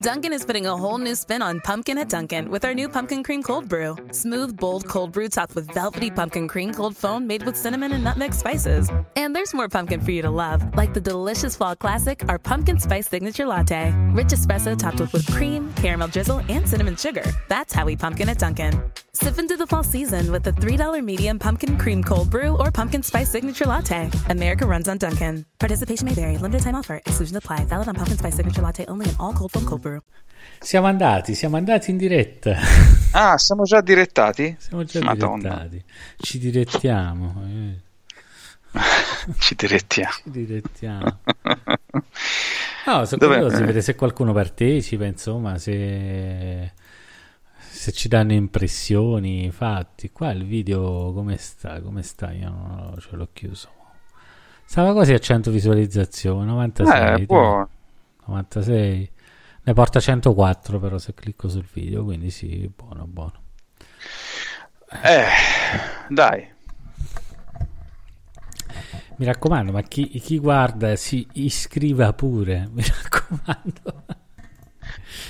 Dunkin' is putting a whole new spin on pumpkin at Dunkin' with our new Pumpkin Cream Cold Brew. Smooth, bold cold brew topped with velvety pumpkin cream cold foam made with cinnamon and nutmeg spices. And there's more pumpkin for you to love, like the delicious fall classic, our Pumpkin Spice Signature Latte. Rich espresso topped with whipped cream, caramel drizzle, and cinnamon sugar. That's how we pumpkin at Dunkin'. Sip into the fall season with the $3 medium pumpkin cream cold brew or pumpkin spice signature latte. America runs on Dunkin'. Participation may vary. Limited time offer. Exclusion apply. Valid on pumpkin spice signature latte only in all cold foam cold brew. Siamo andati, siamo andati in diretta. Ah, siamo già direttati? Siamo già Madonna. direttati. Ci direttiamo. eh. Ci direttiamo. Ci direttiamo. No, sono Dov'è? curioso di vedere se qualcuno partecipa, insomma, se, se ci danno impressioni, fatti. Qua il video come sta? Come sta? Io non lo- ce l'ho chiuso. Stava quasi a 100 visualizzazioni, 96. Eh, può. 96. Ne porta 104 però se clicco sul video, quindi sì, buono, buono. Eh, dai. Mi raccomando, ma chi, chi guarda si iscriva pure, mi raccomando.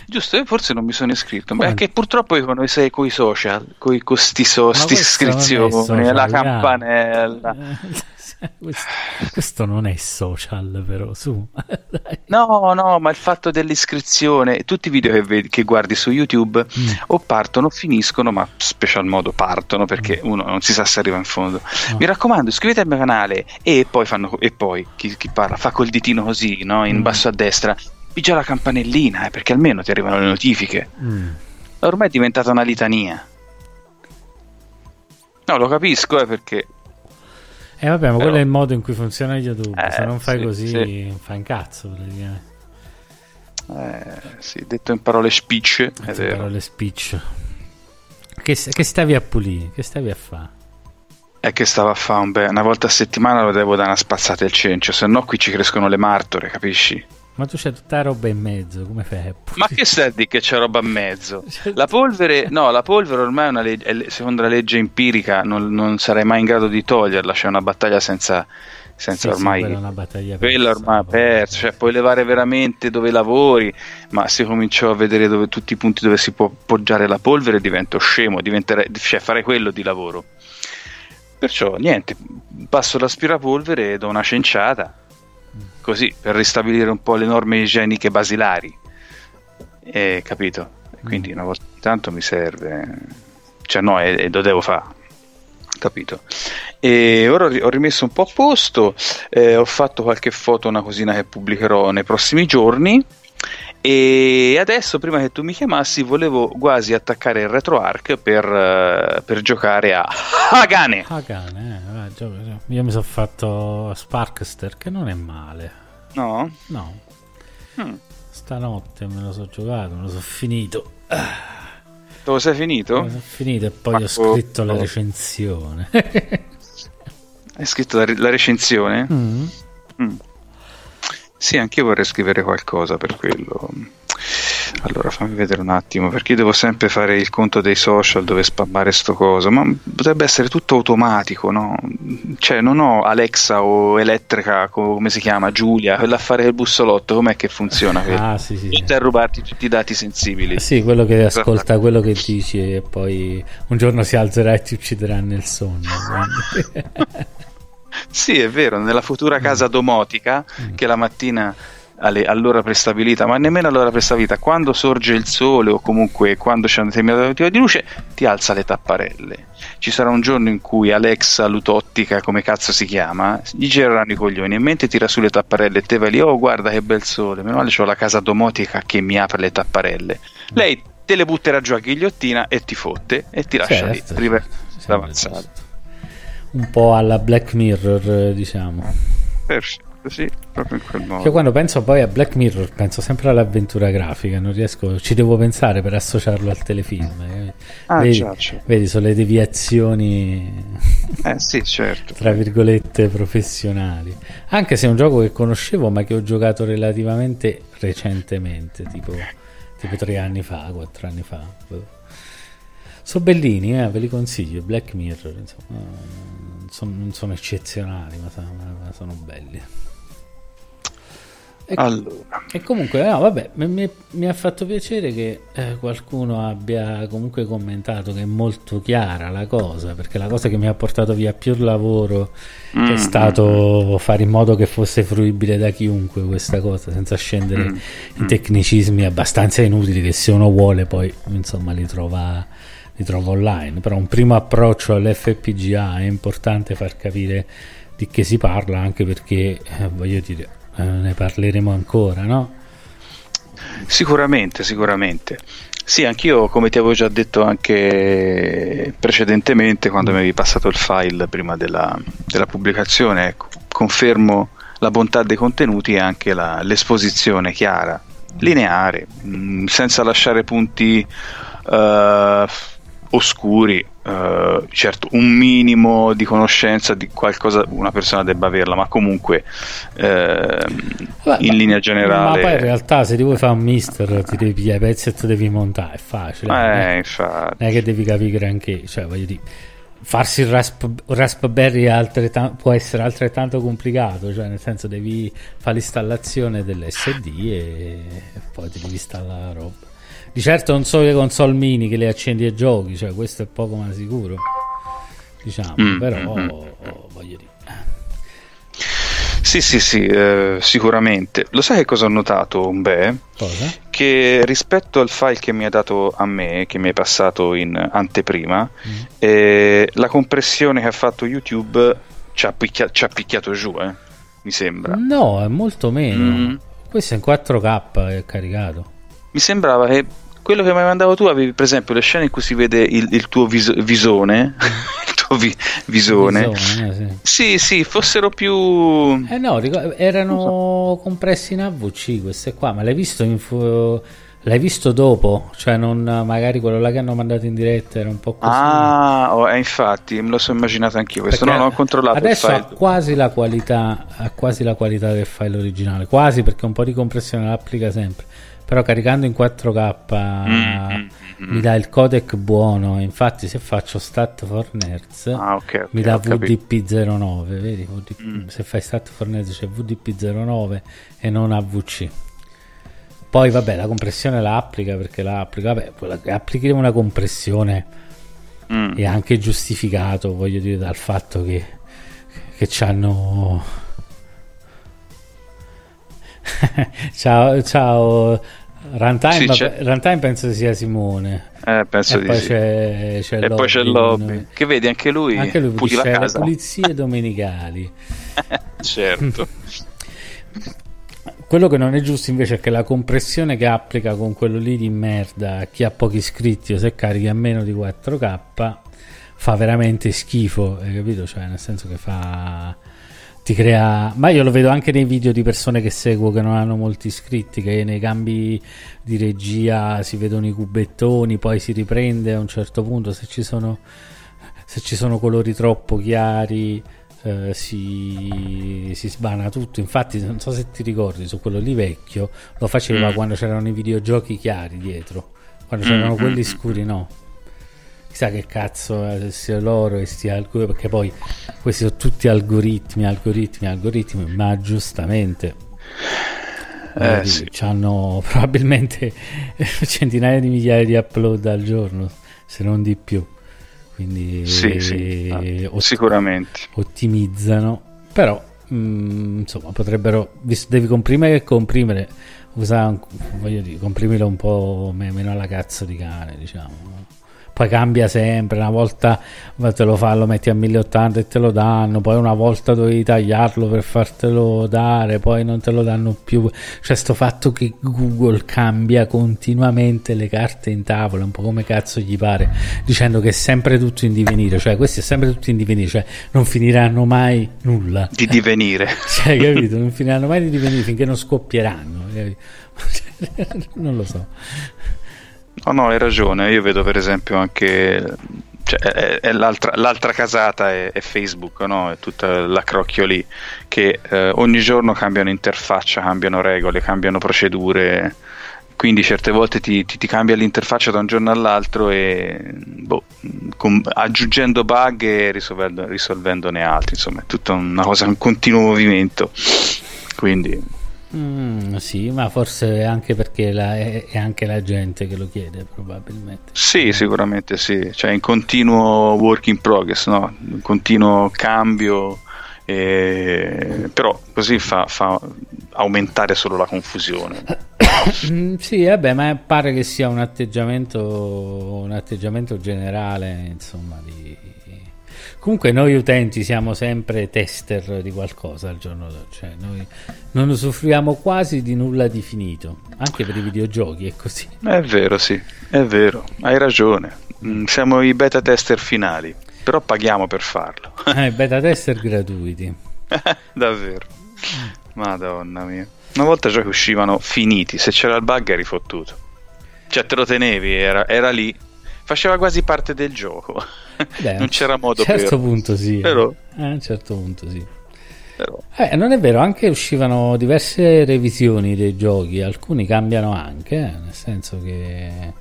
Giusto, io forse non mi sono iscritto, Quanto? che purtroppo io con i coi social, con questi so, iscrizioni, la campanella. questo, questo non è social però, su. No, no, ma il fatto dell'iscrizione, tutti i video che, vedi, che guardi su YouTube Mm. o partono o finiscono, ma special modo partono perché uno non si sa se arriva in fondo. Mm. No. Mi raccomando, iscrivetevi al mio canale e poi fanno e poi chi, chi parla fa col ditino così, no? In Mm. basso a destra. Pigia la campanellina, eh, perché almeno ti arrivano le notifiche. Mm. Ormai è diventata una litania. No, lo capisco, eh, perché E vabbè, ma Però- quello è il modo in cui funziona YouTube. Eh, Se non fai sì, così, sì. fai un cazzo. praticamente. eh, sì, detto in parole speech, è vero. parole speech. Che, che stavi a pulire? Che stavi a fare? È che stava a fare un bel... una volta a settimana lo devo dare una spazzata al cencio, se no qui ci crescono le martore, capisci? Ma tu c'hai tutta roba in mezzo, come fai Ma che stai dire che c'è roba a mezzo? La polvere, no, la polvere ormai è una legge, secondo la legge empirica non, non sarei mai in grado di toglierla, c'è una battaglia senza, senza Sì, sì, ormai... quella è una battaglia quella persa, ormai è proprio. persa, cioè puoi levare veramente dove lavori, ma se comincio a vedere dove, tutti i punti dove si può poggiare la polvere divento scemo, cioè farei quello di lavoro. Perciò niente, passo l'aspirapolvere e do una cenciata, così per ristabilire un po' le norme igieniche basilari. Eh, capito? Quindi una volta tanto mi serve, cioè no, e, e lo devo fare. Capito? E ora ho rimesso un po' a posto, eh, ho fatto qualche foto, una cosina che pubblicherò nei prossimi giorni. E adesso, prima che tu mi chiamassi, volevo quasi attaccare il RetroArch per, eh, per giocare a Hagane. Cane, eh, io mi sono fatto Sparkster, che non è male. No? No, Hmm. stanotte me lo so giocato, me lo so finito. Dove sei finito? Me lo so finito e poi Ma ho scritto la recensione. Hai scritto la, re- la recensione? Mm. Mm. Sì, anche io vorrei scrivere qualcosa per quello. Allora fammi vedere un attimo, perché io devo sempre fare il conto dei social dove spammare sto coso, ma potrebbe essere tutto automatico, no? Cioè, non ho Alexa o Elettrica, co- come si chiama, Giulia, quella a fare il bussolotto, com'è che funziona? Ah, sì, sì. Tutte a rubarti tutti i dati sensibili. Sì, quello che Esatto. ascolta quello che dici e poi un giorno si alzerà e ti ucciderà nel sonno. Sì, è vero, nella futura casa domotica Mm. che la mattina alle- all'ora prestabilita, ma nemmeno all'ora prestabilita, quando sorge il sole o comunque quando c'è una determinata tipo di luce, ti alza le tapparelle. Ci sarà un giorno in cui Alexa Lutottica, come cazzo si chiama, gli gireranno i coglioni e mentre tira su le tapparelle e te vai lì, oh guarda che bel sole, meno male c'ho la casa domotica che mi apre le tapparelle. Lei te le butterà giù a ghigliottina e ti fotte e ti lascia lì, Certo, river- sì, davanzale. Un po' alla Black Mirror, diciamo. Perfetto, sì, proprio in quel modo. Io quando penso poi a Black Mirror penso sempre all'avventura grafica, non riesco, ci devo pensare per associarlo al telefilm. eh. Ah, vedi, già, certo. vedi, sono le deviazioni Eh sì, certo. tra virgolette professionali. Anche se è un gioco che conoscevo ma che ho giocato relativamente recentemente, tipo, tipo tre anni fa, quattro anni fa. boh. Sono bellini, eh, ve li consiglio. Black Mirror, insomma, sono, non sono eccezionali, ma sono, ma sono belli. E, allora. e comunque, no, vabbè, mi, mi, ha fatto piacere che eh, qualcuno abbia comunque commentato che è molto chiara la cosa, perché la cosa che mi ha portato via più lavoro mm, è stato fare in modo che fosse fruibile da chiunque questa cosa, senza scendere mm, in tecnicismi abbastanza inutili che se uno vuole poi insomma li trova, li trova online. Però un primo approccio all'FPGA è importante far capire di che si parla, anche perché, eh, voglio dire, eh, ne parleremo ancora, no? Sicuramente, sicuramente. Sì, anch'io, come ti avevo già detto anche precedentemente, quando mi avevi passato il file prima della, della pubblicazione, ecco, confermo la bontà dei contenuti e anche la, l'esposizione chiara, lineare, mh, mm, senza lasciare punti uh, oscuri Uh, certo, un minimo di conoscenza di qualcosa una persona debba averla, ma comunque uh, Beh, in linea generale. Ma poi in realtà, se ti vuoi fare un mister, ti devi pigliare i pezzi e ti devi montare, è facile. Eh, infatti. Non è che devi capire granché, cioè voglio dire. Farsi il Rasp- Raspberry può essere altrettanto complicato, cioè nel senso devi fare l'installazione dell'SD e poi ti devi installare la roba. Di certo non sono le console mini che le accendi e giochi, cioè questo è poco ma sicuro. Diciamo, mm, però mm, mm. voglio dire. Sì, sì, sì, eh, sicuramente. Lo sai che cosa ho notato, Beh? Cosa? Che rispetto al file che mi ha dato a me, che mi hai passato in anteprima, mm. eh, la compressione che ha fatto YouTube ci ha, picchia- ci ha picchiato giù, eh, mi sembra. No, è molto meno. Mm. Questo è in 4K è caricato mi sembrava che quello che mi hai mandato tu avevi per esempio le scene in cui si vede il, il tuo vis- visone il tuo vi- visone, visone eh, sì. sì. sì fossero più eh no erano so. compressi in AVC queste qua ma l'hai visto in fu- L'hai visto dopo? Cioè, non, magari quello là che hanno mandato in diretta era un po' così. Ah, oh, eh, infatti, me lo sono immaginato anch'io. Questo perché no, non ho controllato. Adesso ha quasi, la qualità, ha quasi la qualità del file originale. Quasi perché un po' di compressione l'applica sempre però caricando in 4K mm-hmm. mi dà il codec buono infatti se faccio stat for nerds ah, okay, okay, mi dà VDP09 vedi? VDP, mm. se fai stat for nerds c'è VDP09 e non AVC poi vabbè la compressione la applica perché la applica vabbè applichi una compressione mm. è anche giustificato voglio dire dal fatto che che ci hanno ciao, ciao. Runtime, sì, Runtime penso sia Simone. Eh, penso e poi sì. C'è, c'è e lobby, poi c'è il lobby. Che vedi, anche lui, anche lui pulisce le pulizie domenicali. certo. Quello che non è giusto invece è che la compressione che applica con quello lì di merda a chi ha pochi iscritti o se carichi a meno di 4K fa veramente schifo, hai capito? Cioè, nel senso che fa ti crea ma io lo vedo anche nei video di persone che seguo che non hanno molti iscritti che nei cambi di regia si vedono i cubettoni poi si riprende a un certo punto se ci sono se ci sono colori troppo chiari eh, si, si sbana tutto. Infatti non so se ti ricordi su quello lì vecchio lo faceva mm. quando c'erano i videogiochi chiari dietro. Quando c'erano mm, quelli mm, scuri no chissà che cazzo eh, sia loro e sia algoritmi, perché poi questi sono tutti algoritmi, algoritmi, algoritmi, ma giustamente eh, sì. hanno probabilmente centinaia di migliaia di upload al giorno, se non di più. Quindi sì, sì. Ah, ot- sicuramente ottimizzano, però mh, mm, insomma potrebbero, visto devi comprimere e comprimere, usa, voglio dire, comprimilo un po' meno alla cazzo di cane, diciamo poi cambia sempre, una volta te lo fa, lo metti a 1080 e te lo danno, poi una volta dovevi tagliarlo per fartelo dare, poi non te lo danno più. Cioè sto fatto che Google cambia continuamente le carte in tavola, un po' come cazzo gli pare, dicendo che è sempre tutto in divenire, cioè questi è sempre tutto in divenire, cioè non finiranno mai nulla. Di divenire. cioè, capito? Non finiranno mai di divenire finché non scoppieranno. non lo so. No, no, hai ragione. Io vedo per esempio anche cioè, è, è l'altra, l'altra, casata è, è Facebook, no? è tutta la crocchio lì, che eh, ogni giorno cambiano interfaccia, cambiano regole, cambiano procedure, quindi certe volte ti, ti, ti cambia l'interfaccia da un giorno all'altro e boh, com, aggiungendo bug e risolvendo, risolvendone altri, insomma è tutta una cosa, un continuo movimento. Quindi Mm, sì, ma forse anche perché la, è, è, anche la gente che lo chiede, probabilmente. Sì, sicuramente sì, cioè in continuo work in progress, no? in continuo cambio, eh, però così fa, fa, aumentare solo la confusione. Mm, sì, vabbè, ma pare che sia un atteggiamento, un atteggiamento generale, insomma, di, Comunque noi utenti siamo sempre tester di qualcosa al giorno d'oggi, cioè noi non usufruiamo quasi di nulla di finito, anche per i videogiochi è così. È vero, sì, è vero, hai ragione. Mm, siamo i beta tester finali, però paghiamo per farlo. Eh, beta tester gratuiti. Davvero. Madonna mia. Una volta i giochi uscivano finiti, se c'era il bug eri fottuto. Cioè te lo tenevi, era, era lì, faceva quasi parte del gioco. Beh, non c'era modo per... A un certo per... punto sì. Però... Eh, a un certo punto sì. Però... Eh, non è vero, anche uscivano diverse revisioni dei giochi, alcuni cambiano anche, eh, nel senso che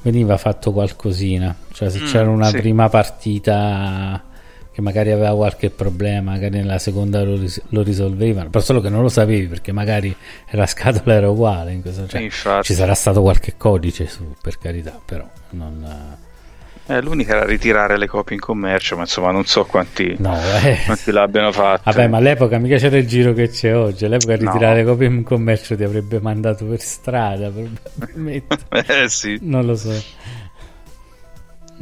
veniva fatto qualcosina, cioè se mm, c'era una sì. prima partita che magari aveva qualche problema, magari nella seconda lo, ris- lo, risolvevano, però solo che non lo sapevi perché magari la scatola era uguale, in questo, cioè, ci sarà stato qualche codice su, per carità, però non eh, l'unica era ritirare le copie in commercio, ma insomma non so quanti, no, eh. quanti l'abbiano fatto. Vabbè, ma all'epoca mica c'era il giro che c'è oggi. All'epoca ritirare no. le copie in commercio ti avrebbe mandato per strada, probabilmente. eh sì. Non lo so.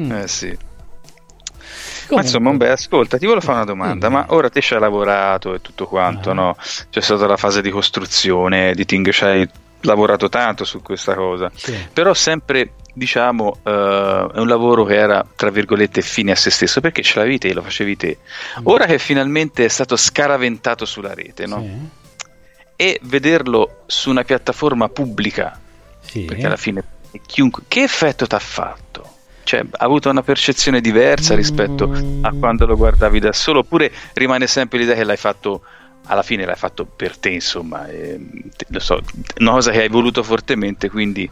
Mm. Eh sì. Ma insomma, beh, ascolta, ti volevo fare una domanda, mm. ma ora te ci hai lavorato e tutto quanto, ah. no? C'è stata la fase di costruzione, editing, ci hai lavorato tanto su questa cosa, sì. però sempre diciamo, uh, è un lavoro che era, tra virgolette, fine a se stesso, perché ce l'avevi te, lo facevi te. Mm. Ora che finalmente è stato scaraventato sulla rete, no? Sì. E vederlo su una piattaforma pubblica, sì. perché alla fine chiunque... Che effetto ti ha fatto? Cioè, ha avuto una percezione diversa rispetto a quando lo guardavi da solo, oppure rimane sempre l'idea che l'hai fatto alla fine l'hai fatto per te, insomma, eh, lo so, una cosa che hai voluto fortemente, quindi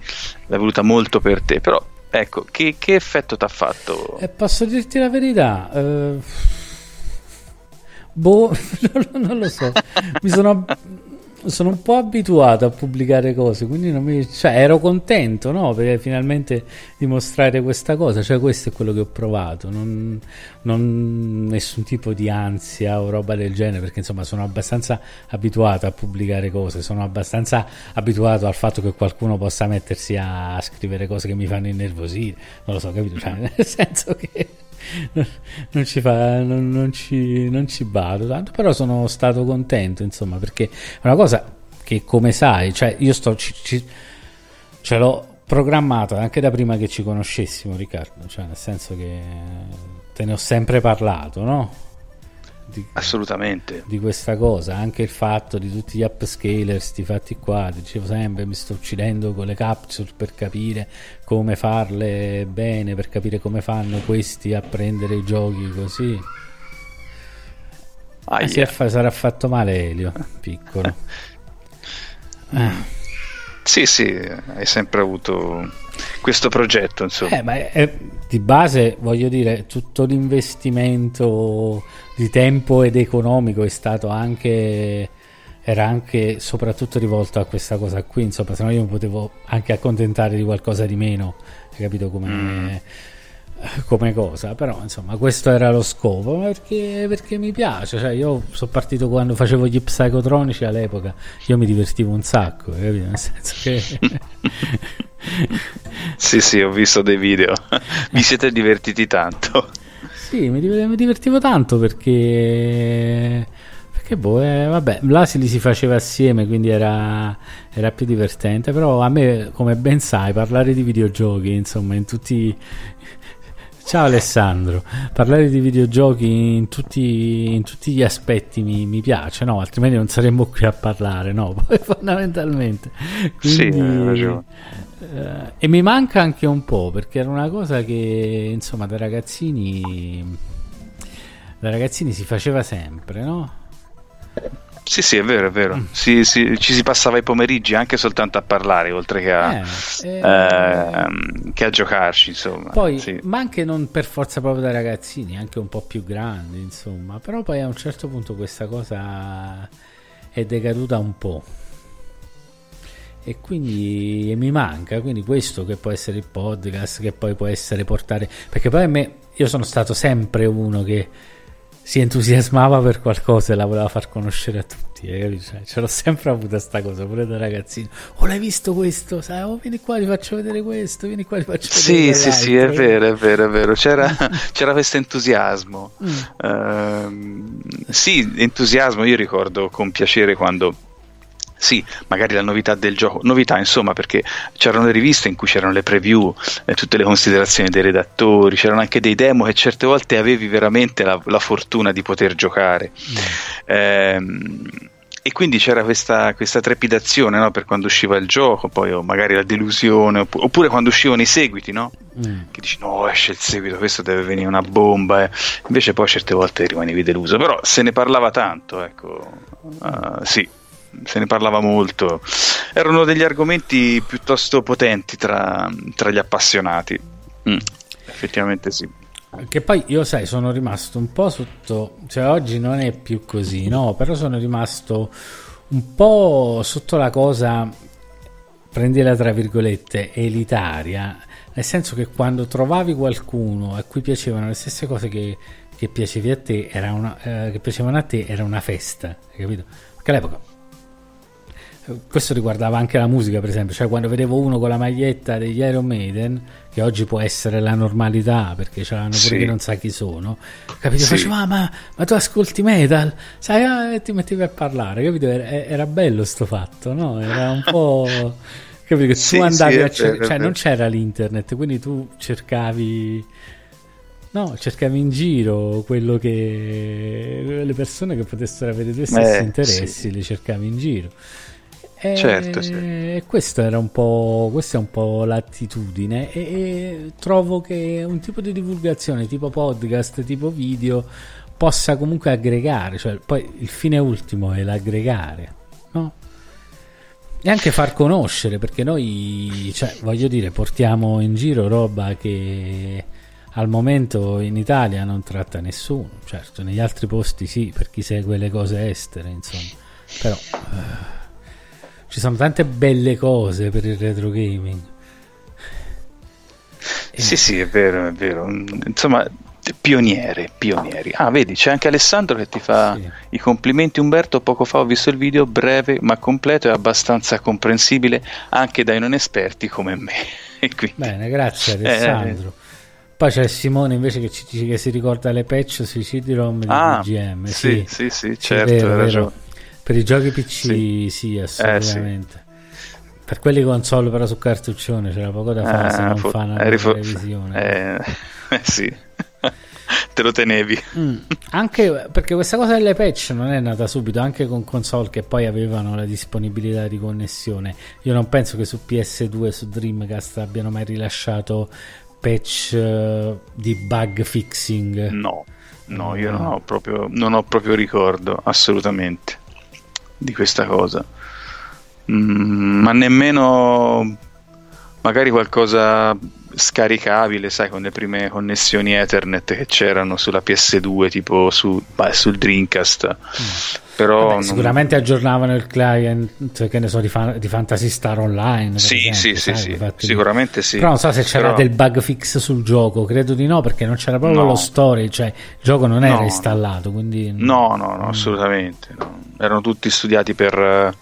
l'hai voluta molto per te, però ecco, che, che effetto ti ha fatto? Eh, posso dirti la verità? Eh, boh, non lo so, mi sono sono un po' abituato a pubblicare cose, quindi mi, cioè, ero contento no? per finalmente dimostrare questa cosa, cioè questo è quello che ho provato, non, non, nessun tipo di ansia o roba del genere, perché insomma sono abbastanza abituato a pubblicare cose, sono abbastanza abituato al fatto che qualcuno possa mettersi a scrivere cose che mi fanno innervosire, non lo so, capito? Cioè, nel senso che non ci fa non, non, ci, non ci vado tanto però sono stato contento insomma perché è una cosa che come sai cioè io sto ci, ci, ce l'ho programmata anche da prima che ci conoscessimo Riccardo cioè nel senso che te ne ho sempre parlato no? Di, assolutamente di questa cosa anche il fatto di tutti gli upscaler sti fatti qua dicevo sempre mi sto uccidendo con le capsule per capire come farle bene per capire come fanno questi a prendere i giochi così ah, yeah. sarà fatto male Elio piccolo eh. Sì, sì, hai sempre avuto questo progetto, insomma. Eh, ma è, è, di base, voglio dire, tutto l'investimento di tempo ed economico è stato anche era anche soprattutto rivolto a questa cosa qui insomma se no io mi potevo anche accontentare di qualcosa di meno hai capito come, mm. Come cosa però insomma questo era lo scopo perché, perché mi piace cioè, io sono partito quando facevo gli psicotronici all'epoca io mi divertivo un sacco capito? nel senso che sì sì ho visto dei video vi siete divertiti tanto sì, mi, mi divertivo tanto perché... Perché boh, eh, vabbè, là si si faceva assieme, quindi era, era più divertente. Però a me, come ben sai, parlare di videogiochi, insomma, in tutti... Ciao Alessandro, parlare di videogiochi in tutti, in tutti gli aspetti mi, mi, piace, no? Altrimenti non saremmo qui a parlare, no? Fondamentalmente. Quindi, sì, hai ragione eh, e mi manca anche un po' perché era una cosa che insomma da ragazzini da ragazzini si faceva sempre no? Sì, sì, è vero, è vero. Mm. Si, si, ci si passava i pomeriggi anche soltanto a parlare, oltre che a, eh, eh, che a giocarci, insomma. Poi, sì. ma anche non per forza proprio da ragazzini, anche un po' più grandi, insomma. Però poi a un certo punto questa cosa è decaduta un po'. e quindi mi manca quindi questo che può essere il podcast che poi può essere portare perché poi a me io sono stato sempre uno che si entusiasmava per qualcosa e la voleva far conoscere a tutti eh, cioè, ce l'ho sempre avuta sta cosa pure da ragazzino. Oh l'hai visto questo? Sai oh vieni qua ti faccio vedere questo vieni qua ti faccio vedere sì sì sì è vero è vero è vero. C'era, c'era questo entusiasmo. Mm. uh, sì entusiasmo io ricordo con piacere quando sì, magari la novità del gioco, novità insomma perché c'erano le riviste in cui c'erano le preview, eh, tutte le considerazioni dei redattori, c'erano anche dei demo che certe volte avevi veramente la, la fortuna di poter giocare. Mm. Ehm, e quindi c'era questa, questa trepidazione no? per quando usciva il gioco, poi o magari la delusione, oppure quando uscivano i seguiti, no? Mm. che dici no, esce il seguito, questo deve venire una bomba, eh. invece poi certe volte rimanevi deluso, però se ne parlava tanto, ecco, uh, sì, se ne parlava molto. Erano degli argomenti piuttosto potenti tra, tra gli appassionati. Mm, effettivamente sì. Che poi io sai, sono rimasto un po' sotto, cioè oggi non è più così, no? Però sono rimasto un po' sotto la cosa, prendila tra virgolette, elitaria, nel senso che quando trovavi qualcuno a cui piacevano le stesse cose che, che piacevi a te, era una, eh, che piacevano a te, era una festa, capito? Perché all'epoca questo riguardava anche la musica, per esempio, cioè quando vedevo uno con la maglietta degli Iron Maiden, che oggi può essere la normalità perché ce l'hanno pure sì. che non sa chi sono, capito? Sì. Facevo, ah, ma, ma, tu ascolti metal, sai, ah, e ti mettevi a parlare, capito? Era, era, bello sto fatto, no? Era un po'. capito? Che sì, tu andavi a cercare, cioè non c'era l'internet, quindi tu cercavi. No, cercavi in giro quello che le persone che potessero avere i tuoi stessi eh, interessi, sì. le cercavi in giro. E certo, sì. questa, era un po', questa è un po' l'attitudine e, e, trovo che un tipo di divulgazione tipo podcast, tipo video possa comunque aggregare, cioè poi il fine ultimo è l'aggregare, no? E anche far conoscere, perché noi, cioè, voglio dire, portiamo in giro roba che al momento in Italia non tratta nessuno, certo, negli altri posti sì, per chi segue le cose estere, insomma, però... Eh, ci sono tante belle cose per il retro gaming. Sì, sì, è vero, è vero. Insomma, pioniere, pionieri. Ah, vedi, c'è anche Alessandro che ti fa sì. i complimenti. Umberto, poco fa ho visto il video, breve ma completo e abbastanza comprensibile anche dai non esperti come me. Quindi... Bene, grazie eh, Alessandro. Eh, poi c'è Simone invece che ci dice che si ricorda le patch sui CD-ROM di ah, GM. Sì, sì, sì, sì certo, vero, vero. Per i giochi PC sì, sì assolutamente. Eh, sì. Per quelli console però su cartuccione c'era poco da fare eh, se non fo- fanno la rifo- televisione. Eh, eh sì. Te lo tenevi. Mm. Anche perché questa cosa delle patch non è nata subito, anche con console che poi avevano la disponibilità di connessione. Io non penso che su PS2 e su Dreamcast abbiano mai rilasciato patch uh, di bug fixing. No, no, io non ho proprio, non ho proprio ricordo, assolutamente di questa cosa, mm, ma nemmeno magari qualcosa scaricabile, sai, con le prime connessioni Ethernet che c'erano sulla PS2, tipo su, beh, sul Dreamcast. Mm. Però Vabbè, non... Sicuramente aggiornavano il client, che ne so, di, fan, di Fantasy Star Online. Sì, esempio, sì, sai, sì, sicuramente sì. Però non so se c'era Però... del bug fix sul gioco, credo di no, perché non c'era proprio no. lo story, cioè il gioco non era no, installato. Quindi... No, no, no, mm. assolutamente. No. Erano tutti studiati per,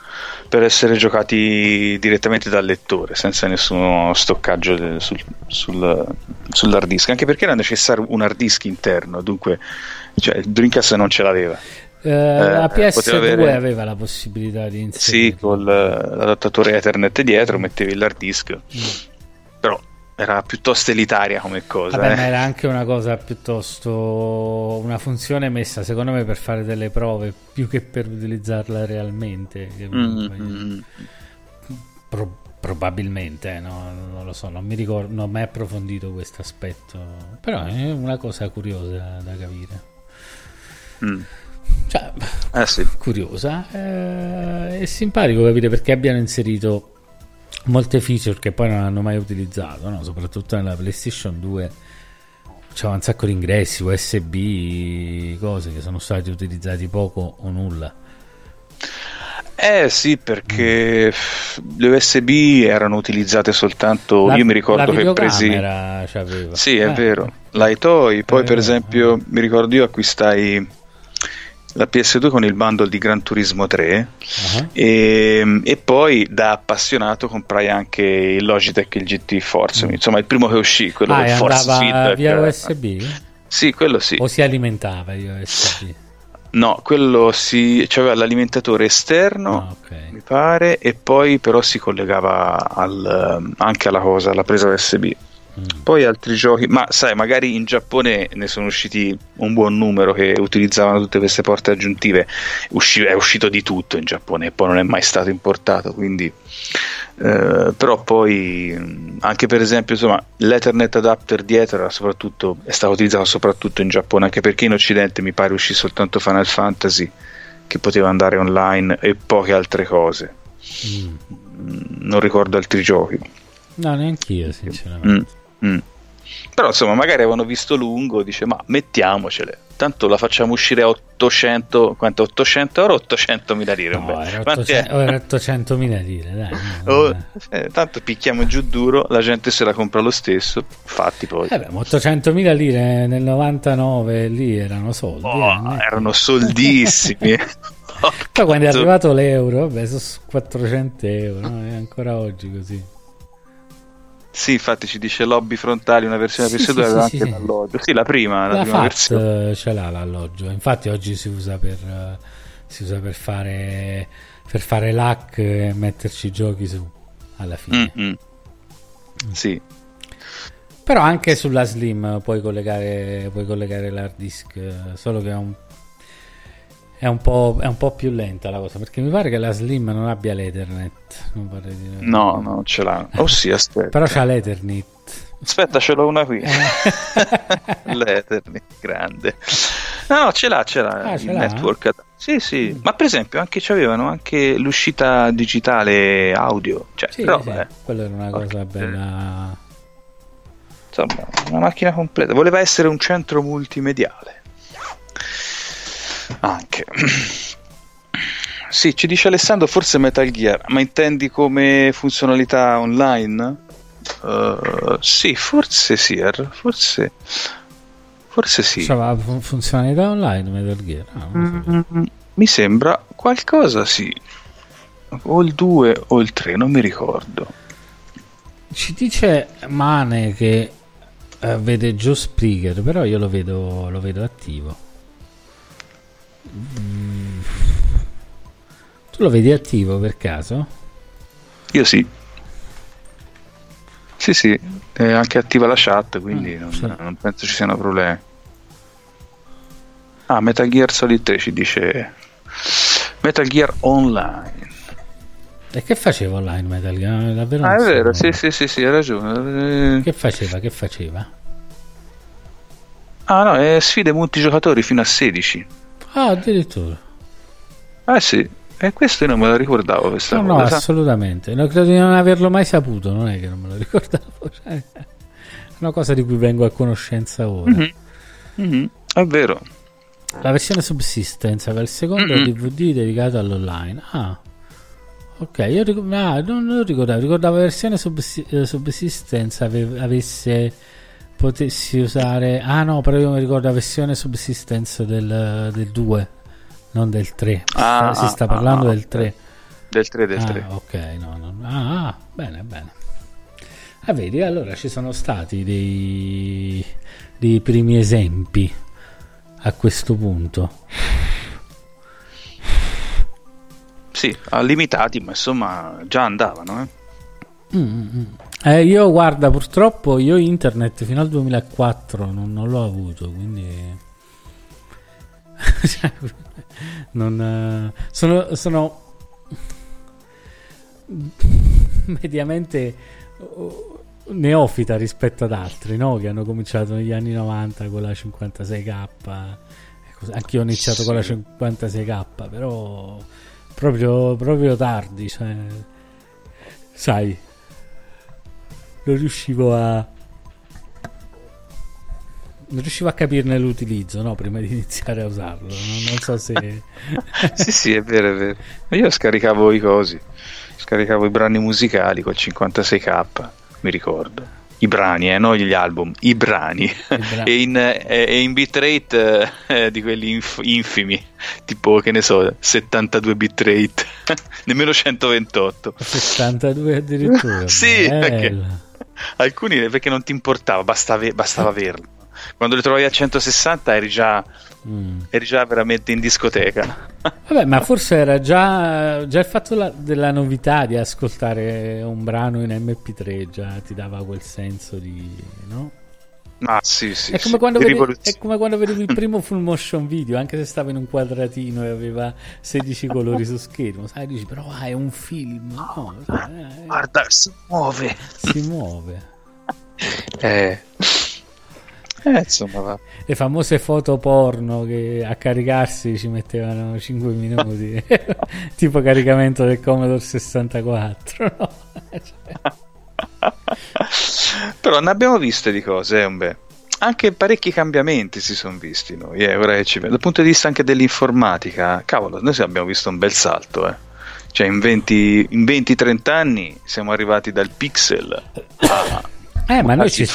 per, essere giocati direttamente dal lettore, senza nessuno stoccaggio sul, sul, sull'hard disk, anche perché era necessario un hard disk interno, dunque cioè, il Dreamcast non ce l'aveva. Uh, la PS2 avere... aveva la possibilità di inserire. Sì, con l'adattatore Ethernet dietro mettevi l'hard disk. Mm. Però era piuttosto elitaria come cosa. Vabbè, eh. ma era anche una cosa piuttosto una funzione messa secondo me per fare delle prove più che per utilizzarla realmente. Mm-hmm. Pro- probabilmente, eh, no? non lo so, non mi ricordo, non ho mai approfondito questo aspetto, però è una cosa curiosa da capire. Mm. Eh sì. curiosa eh, è simpatico capire perché abbiano inserito molte feature che poi non hanno mai utilizzato, no? soprattutto nella PlayStation 2 c'era un sacco di ingressi, USB, cose che sono stati utilizzati poco o nulla. Eh sì, perché le USB erano utilizzate soltanto. La- io mi ricordo la che presi. c'aveva. Sì, è Eh. vero. L'iToy, poi Eh, per eh, esempio, mi ricordo io acquistai la PS2 con il bundle di Gran Turismo 3 Ah. e, e poi da appassionato comprai anche il Logitech il GT Force, insomma il primo che uscì, quello Ah, del Force Feedback. via USB? Sì, quello sì. O si alimentava di USB? No, quello si c'aveva l'alimentatore esterno, Ah, ok. mi pare, e poi però si collegava al, anche alla cosa, alla presa USB. Poi altri giochi, ma sai, magari in Giappone ne sono usciti un buon numero che utilizzavano tutte queste porte aggiuntive. Usci- è uscito di tutto in Giappone e poi non è mai stato importato. Quindi, eh, però, poi anche per esempio, insomma, l'Ethernet adapter dietro era soprattutto, è stato utilizzato soprattutto in Giappone, anche perché in Occidente mi pare uscì soltanto Final Fantasy che poteva andare online e poche altre cose. Mm. Non ricordo altri giochi. No, neanch'io, sinceramente. Mm, mm. Però insomma, magari avevano visto lungo, dice ma mettiamocele. Tanto la facciamo uscire a 800, quanto 800 euro, 800 mila lire. No, era, Quanti è? 800, oh, era 800.000 lire, dai. no, Oh, eh, tanto picchiamo giù duro, la gente se la compra lo stesso. Fatti poi. Eh beh, ma 800.000 lire nel 99 lì erano soldi. Oh, eh, erano soldissimi. Poi quando è arrivato l'euro, vabbè, sono 400 euro, no? è ancora oggi così. Sì, infatti ci dice lobby frontali, una versione Sì, PS2 sì, aveva sì, anche sì. l'alloggio. Sì, la prima, la, La prima versione. ce l'ha l'alloggio, infatti oggi si usa per, eh, si usa per fare per fare l'hack e metterci i giochi su alla fine. Mm, mm. Sì, Però anche sulla Slim puoi collegare, puoi collegare l'hard disk, eh, solo che è un, è, un po', è un po' più lenta la cosa, perché mi pare che la Slim non abbia l'Ethernet. Non vorrei dire- no, non ce l'ha. Oh sì, aspetta. Però c'ha l'Ethernet. Aspetta, ce l'ho una qui. L'Ethernet, grande. No, no, ce l'ha, ce l'ha Ah, il ce l'ha? network. Sì, sì. Ma per esempio anche c'avevano anche l'uscita digitale audio. Cioè, Sì, però, sì, eh, quella era una cosa Porca bella. insomma, una macchina completa. Voleva essere un centro multimediale. Anche. Sì, ci dice Alessandro, forse Metal Gear, ma intendi come funzionalità online? Uh, sì, forse sì, er- forse, forse sì. C'aveva fun- funzionalità online Metal Gear. Ah. Mm, mi sembra qualcosa sì. O il 2 o il 3, non mi ricordo. Ci dice Mane che eh, vede Joe Spreaker, però io lo vedo, lo vedo attivo. Mm. Tu lo vedi attivo per caso? Io sì. Sì, sì, è anche attiva la chat, quindi Mm, non, sì. non penso ci siano problemi. Ah, Metal Gear Solid 3 ci dice Metal Gear Online. E che faceva online Metal Gear? Davvero Ah, è so. vero, sì, sì, sì, sì, hai ragione. Eh, Che faceva? Che faceva? Ah, no, è sfide multigiocatori fino a 16. Ah, addirittura. Ah, sì, e questo io non me lo ricordavo questa No, no, cosa. assolutamente. No, credo di non averlo mai saputo, non è che non me lo ricordavo. Cioè, è una cosa di cui vengo a conoscenza ora. Mhm. Mhm, È vero. La versione subsistence aveva il secondo Mm-mm. DVD dedicato all'online. Ah, ok. Io ric- ah, non, non ricordavo. Ricordavo la versione eh, subsistence ave- avesse potessi usare. Ah, no, però io mi ricordo la versione subsistence del, del 2, non del 3. Ah, si sta ah, parlando ah, del ok. 3. Del 3 del ah, 3. ok, no, no. Ah, ah, bene, bene. Ah, vedi, allora ci sono stati dei, dei primi esempi a questo punto. Sì, limitati, ma insomma già andavano. Eh. Mm, mm, mm. Eh, io guarda, purtroppo io internet fino al 2004 non, non l'ho avuto, quindi non, eh, sono, sono mediamente oh, neofita rispetto ad altri no? che hanno cominciato negli anni 90 con la 56k. e così. Anch'io ho iniziato con la Sì. 56k, però proprio, proprio tardi, cioè, sai, non riuscivo a non riuscivo a capirne l'utilizzo no? prima di iniziare a usarlo. Non, non so se. sì, sì, è vero, è vero. Io scaricavo i cosi, scaricavo i brani musicali col 56k, mi ricordo. I brani, eh, non gli album, i brani. I brani. e, in, e, in, bitrate eh, di quelli inf- infimi, tipo che ne so, 72 bitrate, nemmeno 128. 72 addirittura. sì, perché, alcuni perché non ti importava, bastava, bastava averlo quando li trovavi a 160 eri già, mm. eri già veramente in discoteca. Vabbè, ma forse era già, già il fatto la, della novità di ascoltare un brano in MP3 già ti dava quel senso di... no? Ah, sì, sì, è, come sì. Quando vedi, è come quando vedevi il primo full motion video, anche se stava in un quadratino e aveva 16 colori su schermo, sai, dici, però ah, è un film. No, eh, Guarda, si muove. Si muove. eh. Eh, insomma, va. Le famose foto porno che a caricarsi ci mettevano 5 minuti, tipo caricamento del Commodore 64. No? Però ne abbiamo viste di cose, eh. Anche parecchi cambiamenti si sono visti noi, eh, ora ci Dal punto di vista anche dell'informatica, cavolo, noi abbiamo visto un bel salto, eh. Cioè in 20-30 anni siamo arrivati dal pixel a eh, ma noi ci,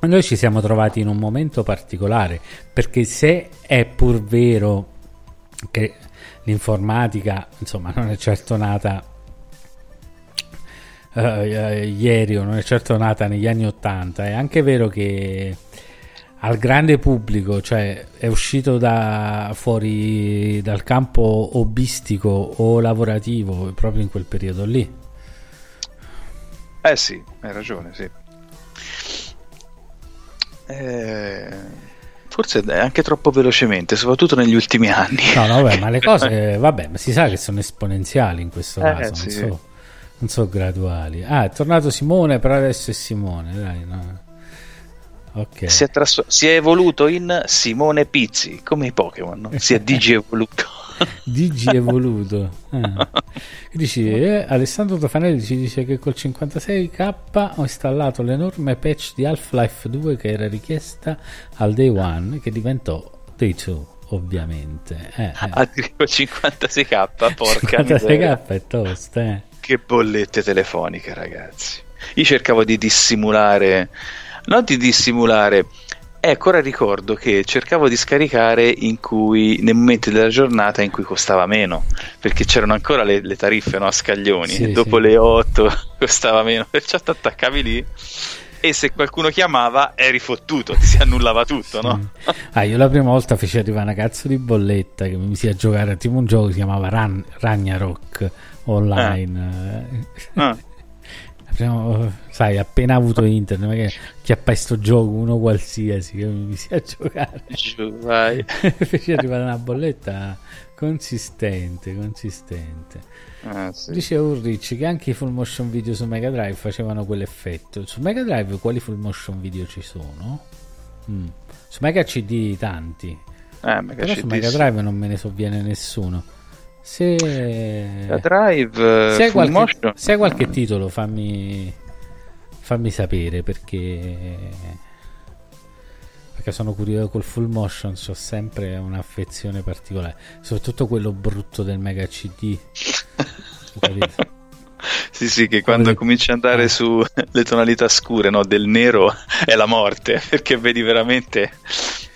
noi ci siamo trovati in un momento particolare perché se è pur vero che l'informatica insomma non è certo nata uh, ieri o non è certo nata negli anni 80 è anche vero che al grande pubblico cioè è uscito da fuori dal campo hobbistico o lavorativo proprio in quel periodo lì eh sì hai ragione sì eh, forse anche troppo velocemente, soprattutto negli ultimi anni. No, no, vabbè, ma le cose, vabbè, ma si sa che sono esponenziali in questo eh, caso, sì. non, so, non so graduali. Ah, è tornato Simone, però adesso è Simone, dai, no. Okay. Si, è trasu- si, è evoluto in Simone Pizzi, come i Pokémon, no? si è digievoluto. Digi evoluto. Ah. Dici, eh, Alessandro Tofanelli ci dice che col 56k ho installato l'enorme patch di Half-Life 2 che era richiesta al day one che diventò day 2 ovviamente. Eh, eh. Addirittura 56k, porca 56k è tosta, eh. Che bollette telefoniche, ragazzi. Io cercavo di dissimulare, non di dissimulare, Ecco, ora ricordo che cercavo di scaricare in cui, nei momenti della giornata in cui costava meno, perché c'erano ancora le, le tariffe no, a scaglioni, sì, dopo sì. le 8 costava meno, perciò ti attaccavi lì e se qualcuno chiamava eri fottuto, ti si annullava tutto, no? ah, io la prima volta feci arrivare una cazzo di bolletta che mi misi a giocare tipo un gioco che si chiamava Ran- Ragnarok online. Eh. Ah prima, sai, appena avuto internet, magari chiappai sto gioco, uno qualsiasi che mi sia giocare. Vai. Feci arrivare una bolletta consistente, consistente. Ah, sì. Diceva Ulrich che anche i full motion video su Mega Drive facevano quell'effetto. Su Mega Drive quali full motion video ci sono? Mm. Su Mega CD tanti. Eh, Mega Però CD, su Mega Drive non me ne sovviene nessuno. Se... La Drive se hai, qualche, se hai qualche titolo fammi, fammi sapere perché perché sono curioso col full motion ho sempre un'affezione particolare soprattutto quello brutto del mega cd sì sì che quando Come... cominci ad andare eh. su le tonalità scure no, del nero è la morte perché vedi veramente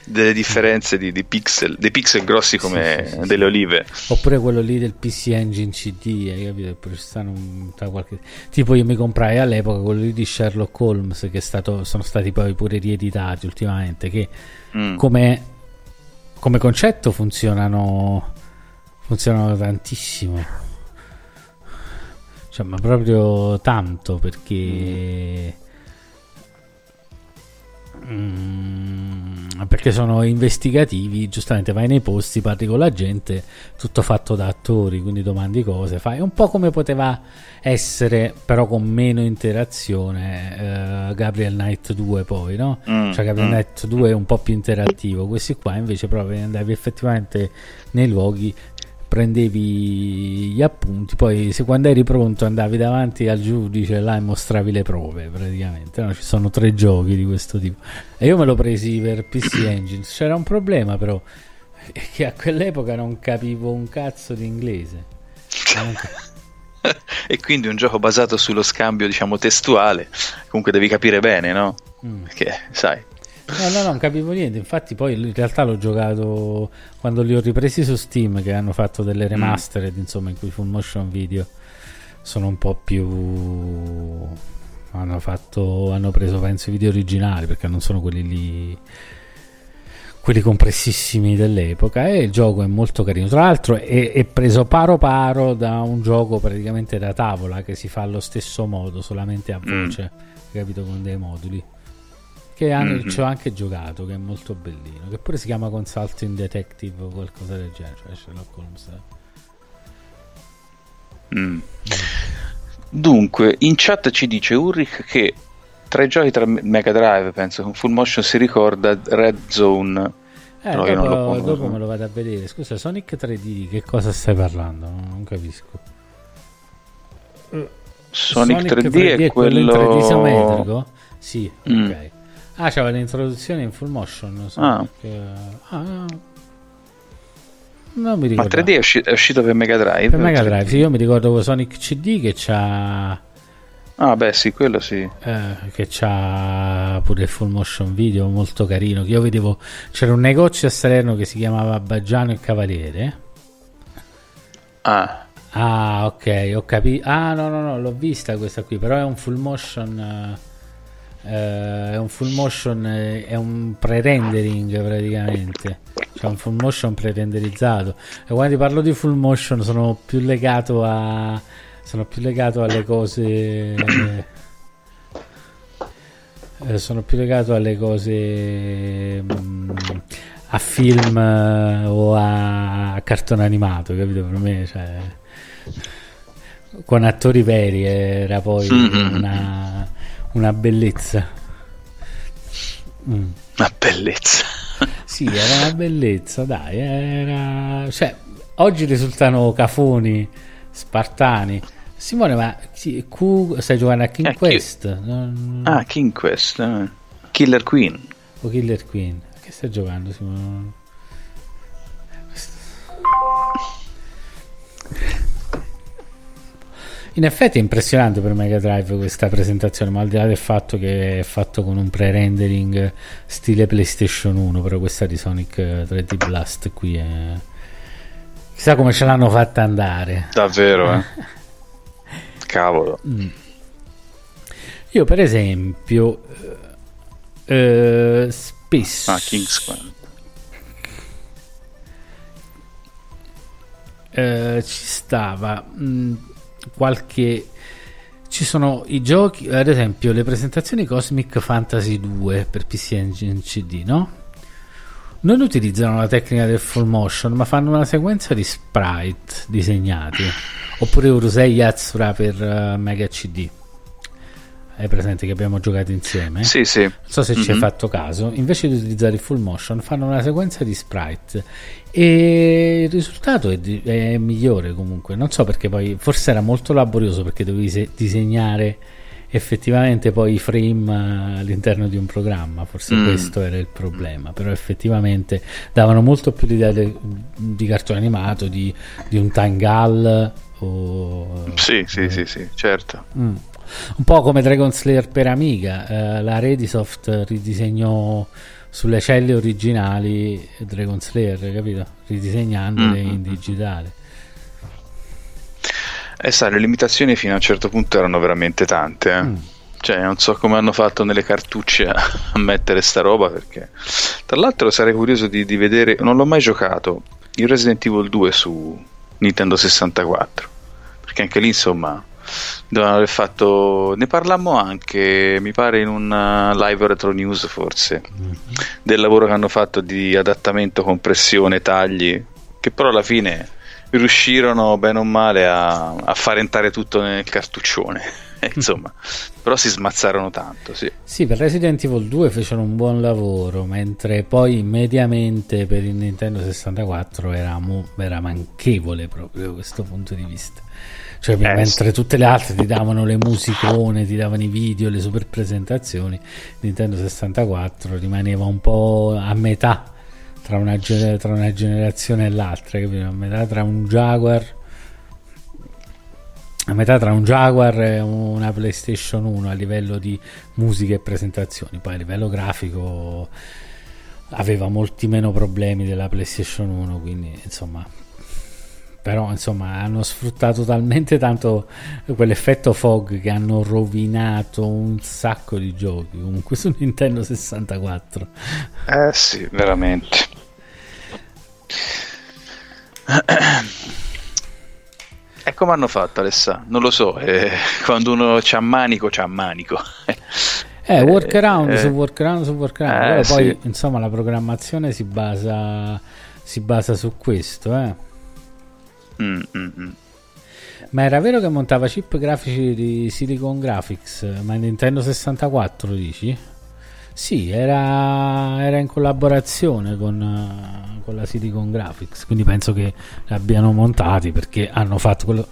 delle differenze di, di, pixel, dei pixel grossi come sì, sì, delle olive. Oppure quello lì del PC Engine CD, hai capito? Un, qualche... Tipo io mi comprai all'epoca quello lì di Sherlock Holmes che stato, sono stati poi pure rieditati ultimamente, che mm. come, come, concetto funzionano, funzionano tantissimo. Cioè, ma proprio tanto perché... Mm Mm, perché sono investigativi, giustamente vai nei posti, parli con la gente, tutto fatto da attori, quindi domandi cose, fai un po' come poteva essere, però con meno interazione, uh, Gabriel Knight 2 poi, no? Mm, cioè Gabriel mm. Knight 2 è un po' più interattivo, questi qua invece proprio andavi effettivamente nei luoghi prendevi gli appunti, poi se quando eri pronto andavi davanti al giudice là e mostravi le prove praticamente. No? Ci sono tre giochi di questo tipo. E io me lo presi per PC Engine. C'era un problema però, che a quell'epoca non capivo un cazzo di inglese. e quindi un gioco basato sullo scambio, diciamo, testuale, comunque devi capire bene, no? Mm. Perché, sai, No, no, no, non capivo niente. Infatti, poi in realtà l'ho giocato quando li ho ripresi su Steam, che hanno fatto delle remastered, mm. insomma, in cui full motion video sono un po' più. Hanno fatto. Hanno preso, penso, i video originali perché non sono quelli lì. Quelli compressissimi dell'epoca. E il gioco è molto carino. Tra l'altro, è, è preso paro paro da un gioco praticamente da tavola che si fa allo stesso modo, solamente a mm. voce, mm. capito? Con dei moduli che hanno, mm-hmm. ci ho anche giocato, che è molto bellino, che pure si chiama Consulting Detective o qualcosa del genere, cioè Sherlock Holmes. Mm. Dunque, in chat ci dice Ulrich che tra i giochi tra Mega Drive, penso con Full Motion si ricorda Red Zone. Eh, no, dopo, dopo me lo vado a vedere. Scusa, Sonic 3D, di che cosa stai parlando? Non, capisco. Sonic, Sonic 3D, 3D, è quello, quello in 3D isometrico? Sì, mm. ok. Ah, c'era l'introduzione in full motion. So ah. Che... ah, non mi ricordo. Ma 3D è, usci- è, uscito per Mega Drive? Per Mega Drive, sì, io mi ricordo Sonic CD che c'ha. Ah, beh, sì, quello sì. Eh, che c'ha pure il full motion video molto carino. Che io vedevo. C'era un negozio a Salerno che si chiamava Baggiano e Cavaliere. Ah. Ah, ok, ho capito. Ah, no, no, no, l'ho vista questa qui, però è un full motion. Uh eh, è un full motion, è un pre-rendering praticamente. Cioè un full motion pre-renderizzato. E quando parlo di full motion sono più legato a. Sono più legato alle cose. Eh, sono più legato alle cose. Mh, mm, a film uh, o a, cartone animato, capito? Per me, cioè, con attori veri era poi mm-hmm. una una bellezza. Mm. Una bellezza. sì, era una bellezza, dai, era... Cioè, oggi risultano cafoni, spartani. Simone, ma Q, stai giocando a King eh, Quest? Non... Ah, King Quest. Eh. Killer Queen. O Killer Queen. Che stai giocando, Simone? In effetti è impressionante per Mega Drive questa presentazione, ma al di là del fatto che è fatto con un pre-rendering stile PlayStation 1, però questa di Sonic 3D Blast qui è... Chissà come ce l'hanno fatta andare. Davvero, eh? Cavolo. Mm. Io per esempio... Eh, spesso... Ah, King's eh, ci stava... Mm, qualche ci sono i giochi, ad esempio le presentazioni Cosmic Fantasy 2 per PC Engine CD, no? Non utilizzano la tecnica del full motion, ma fanno una sequenza di sprite disegnati. Oppure Urusei Yatsura per uh, Mega CD hai presente che abbiamo giocato insieme? Sì, sì. Non so se mm-hmm. ci hai mhm. fatto caso. Invece di utilizzare il full motion, fanno una sequenza di sprite e il risultato è, di- è migliore comunque. Non so perché poi, forse era molto laborioso perché dovevi se- disegnare effettivamente poi i frame all'interno di un programma. Forse mm. questo era il problema. Però effettivamente davano molto più l'idea de- di cartone animato, di, di un Tangal. O, sì, sì, eh. sì, sì, certo. Mm un po' come Dragon Slayer per Amiga eh, la Redisoft ridisegnò sulle celle originali Dragon Slayer capito? ridisegnandole mm-hmm. in digitale e eh, sai le limitazioni fino a un certo punto erano veramente tante eh? mm. cioè non so come hanno fatto nelle cartucce a, a mettere sta roba perché tra l'altro sarei curioso di, di vedere non l'ho mai giocato il Resident Evil 2 su Nintendo 64 perché anche lì insomma Devono aver fatto. Ne parlammo anche, mi pare, in un uh, live retro news forse. Mm-hmm. Del lavoro che hanno fatto di adattamento, compressione, tagli. Che però alla fine riuscirono bene o male a, a far entrare tutto nel cartuccione. insomma, però si smazzarono tanto, sì. Sì, per Resident Evil 2 fecero un buon lavoro, mentre poi mediamente per il Nintendo 64 era, mo- era manchevole proprio da questo punto di vista. Cioè, eh, mentre tutte le altre ti davano le musicone, ti davano i video, le super presentazioni, Nintendo 64 rimaneva un po' a metà tra una, tra una generazione e l'altra, capito? A metà tra un Jaguar a metà tra un Jaguar e una PlayStation 1 a livello di musica e presentazioni, poi a livello grafico aveva molti meno problemi della PlayStation 1, quindi insomma però insomma hanno sfruttato talmente tanto quell'effetto fog che hanno rovinato un sacco di giochi comunque su Nintendo 64 eh sì veramente E come hanno fatto Alessà? Non lo so, eh, quando uno c'ha manico, c'ha manico. Eh, workaround eh, su workaround su workaround. Eh, poi, sì. insomma, la programmazione si basa, si basa su questo, eh. Mm, mm, mm. Ma era vero che montava chip grafici di Silicon Graphics, ma in Nintendo 64 dici? Sì, era, era in collaborazione con, con, la Silicon Graphics, quindi penso che li abbiano montati perché hanno fatto quello,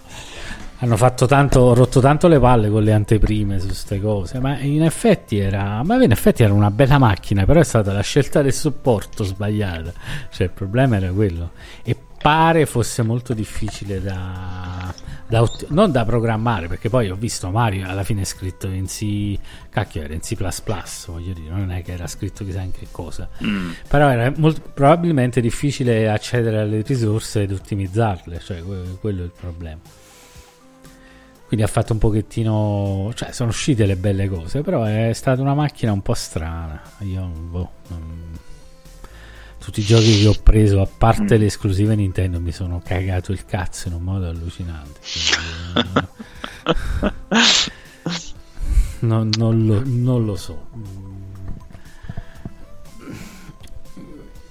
hanno fatto tanto, rotto tanto le palle con le anteprime su queste cose, ma in effetti era, in effetti era una bella macchina, però è stata la scelta del supporto sbagliata, cioè il problema era quello. E pare fosse molto difficile da, da, non da programmare perché poi ho visto Mario alla fine è scritto in C cacchio era in C++ voglio dire non è che era scritto chissà in che cosa. Mm. però era molto, probabilmente difficile accedere alle risorse ed ottimizzarle cioè quello è il problema. Quindi ha fatto un pochettino cioè sono uscite le belle cose però è stata una macchina un po' strana. Io boh, non, tutti i giochi che ho preso, a parte mm. le esclusive Nintendo, mi sono cagato il cazzo in un modo allucinante. Quindi, non, non, lo, non lo so.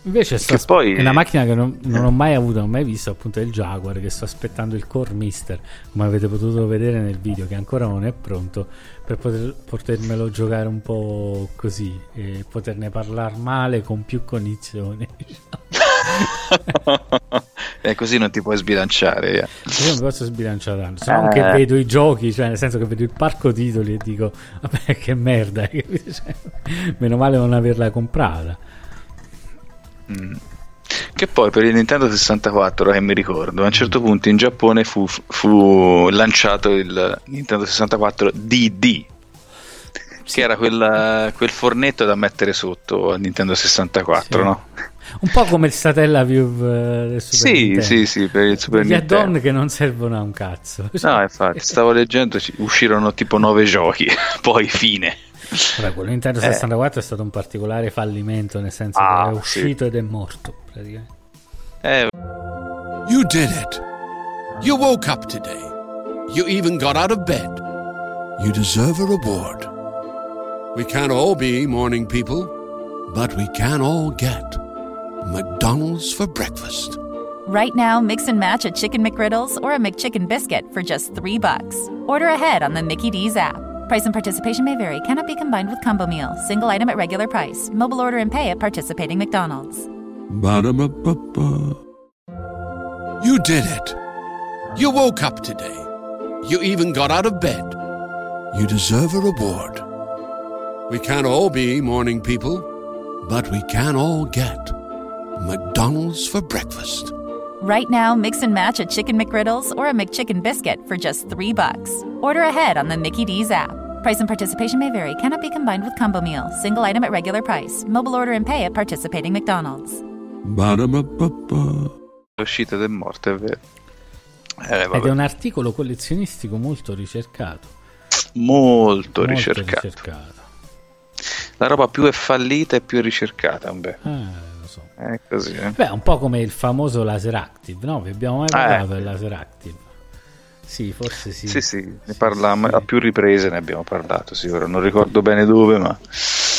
Invece sto, poi... è una macchina che non, non, ho mai avuto, non ho mai visto, appunto è il Jaguar che sto aspettando il Core Mister, come avete potuto vedere nel video, che ancora non è pronto per poter, potermelo giocare un po' così e poterne parlare male con più cognizione. e così non ti puoi sbilanciare. Yeah. Io non posso sbilanciare tanto, se non eh. che vedo i giochi, cioè nel senso che vedo il parco titoli e dico, vabbè che merda, meno male non averla comprata. Mm. Che poi per il Nintendo 64, che mi ricordo, a un certo mm. punto in Giappone fu, fu lanciato il Nintendo 64 DD, sì. che era quella, quel fornetto da mettere sotto al Nintendo 64, sì. no? Un po' come il Satella View eh, del Super sì, Nintendo. Sì, sì, per il Super Gli Nintendo. add-on che non servono a un cazzo. No, infatti, stavo leggendo, uscirono tipo nove giochi, poi fine. Vabbè, quello Nintendo 64 eh. è stato un particolare fallimento, nel senso ah, che è uscito sì. ed è morto, praticamente. Eh. You did it. You woke up today. You even got out of bed. You deserve a reward. We can't all be morning people, but we can all get McDonald's for breakfast. Right now, mix and match a chicken McGriddles or a McChicken biscuit for just three bucks. Order ahead on the Mickey D's app. Price and participation may vary. Cannot be combined with combo meal. Single item at regular price. Mobile order and pay at participating McDonald's. Ba-da-ba-ba-ba. You did it. You woke up today. You even got out of bed. You deserve a reward. We can't all be morning people, but we can all get McDonald's for breakfast. Right now, mix and match a chicken McGriddles or a McChicken biscuit for just three bucks. Order ahead on the Mickey D's app. Price and participation may vary. Cannot be combined with combo meal. Single item at regular price. Mobile order and pay at participating McDonald's. L'uscita del morte, è vero. Eh, Ed è un articolo collezionistico molto ricercato. Molto, molto ricercato. ricercato. La roba più è fallita e più è ricercata. Beh. Eh, lo so. È così. Eh. Beh, un po' come il famoso laser active, no? Vi abbiamo mai parlato eh. del laser active? Sì, forse sì. Sì, sì, ne parlammo sì. a più riprese, ne abbiamo parlato, sì, ora non ricordo bene dove, ma...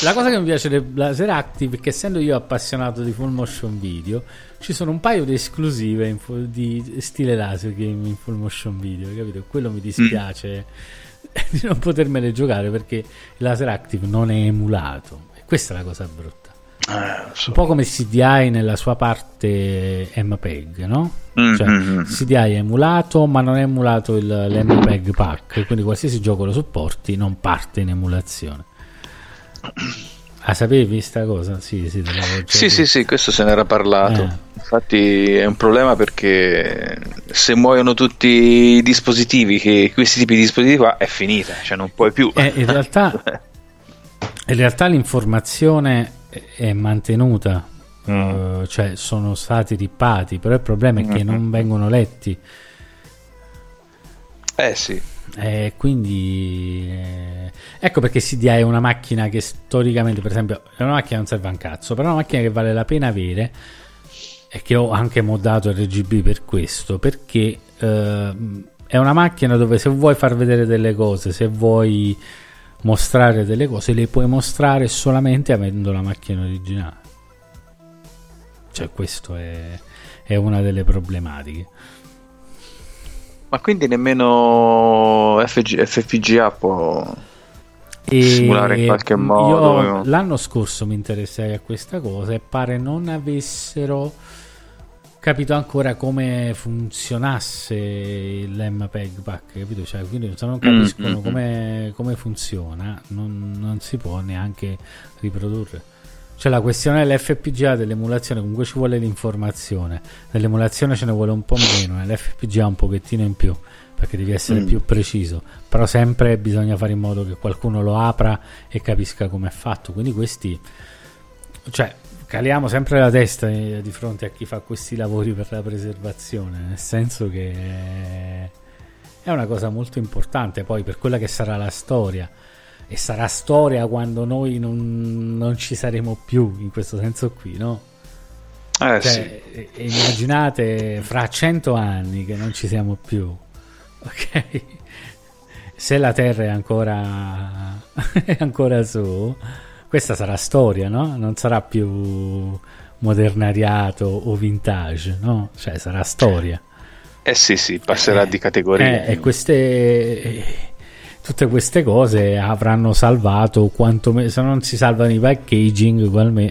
La cosa che mi piace del Laser Active è che essendo io appassionato di full motion video, ci sono un paio di esclusive in, di stile laser game in full motion video, capito? Quello mi dispiace. Mm di non potermele giocare perché il laser active non è emulato. E questa è la cosa brutta. Eh, so. Un po' come CDI nella sua parte MPEG, no? Mm, Cioè, mm, mm. CDI è emulato, ma non è emulato il, l'MPEG pack, quindi qualsiasi gioco lo supporti non parte in emulazione. Ah, sapevi sta cosa? Sì, sì, Sì, sì, sì, questo se n'era parlato. Eh. Infatti è un problema perché se muoiono tutti i dispositivi, che questi tipi di dispositivi qua, è finita, cioè non puoi più. Eh, in realtà in realtà l'informazione è mantenuta, Mm. eh, cioè sono stati rippati, però il problema è che Mm. non vengono letti. Eh sì. Eh, quindi eh, ecco perché CDI è una macchina che storicamente, per esempio, è una macchina che non serve a un cazzo, però è una macchina che vale la pena avere e che ho anche moddato RGB per questo, perché eh, è una macchina dove se vuoi far vedere delle cose, se vuoi mostrare delle cose, le puoi mostrare solamente avendo la macchina originale. Cioè, questo è, è una delle problematiche. Ma quindi nemmeno FG FPGA può E simulare in qualche modo. io l'anno scorso mi interessai a questa cosa e pare non avessero capito ancora come funzionasse l'MPEG pack, capito? Cioè, quindi se non capiscono Mm, mm, come, come funziona, non, non si può neanche riprodurre. Cioè la questione dell'FPGA dell'emulazione comunque ci vuole l'informazione, nell'emulazione ce ne vuole un po' meno, nell'FPGA un pochettino in più, perché devi essere Mm. più preciso, però sempre bisogna fare in modo che qualcuno lo apra e capisca come è fatto, quindi questi, cioè caliamo sempre la testa eh, di fronte a chi fa questi lavori per la preservazione, nel senso che è una cosa molto importante poi per quella che sarà la storia e sarà storia quando noi non, non ci saremo più in questo senso qui, no? Eh sì. Cioè, e immaginate fra cento anni che non ci siamo più, ok? Se la Terra è ancora, è ancora su, questa sarà storia, no? Non sarà più modernariato o vintage, no? Cioè sarà storia. Eh sì, sì, passerà Eh, di categoria. eh, e queste tutte queste cose avranno salvato quantomeno se non si salvano i packaging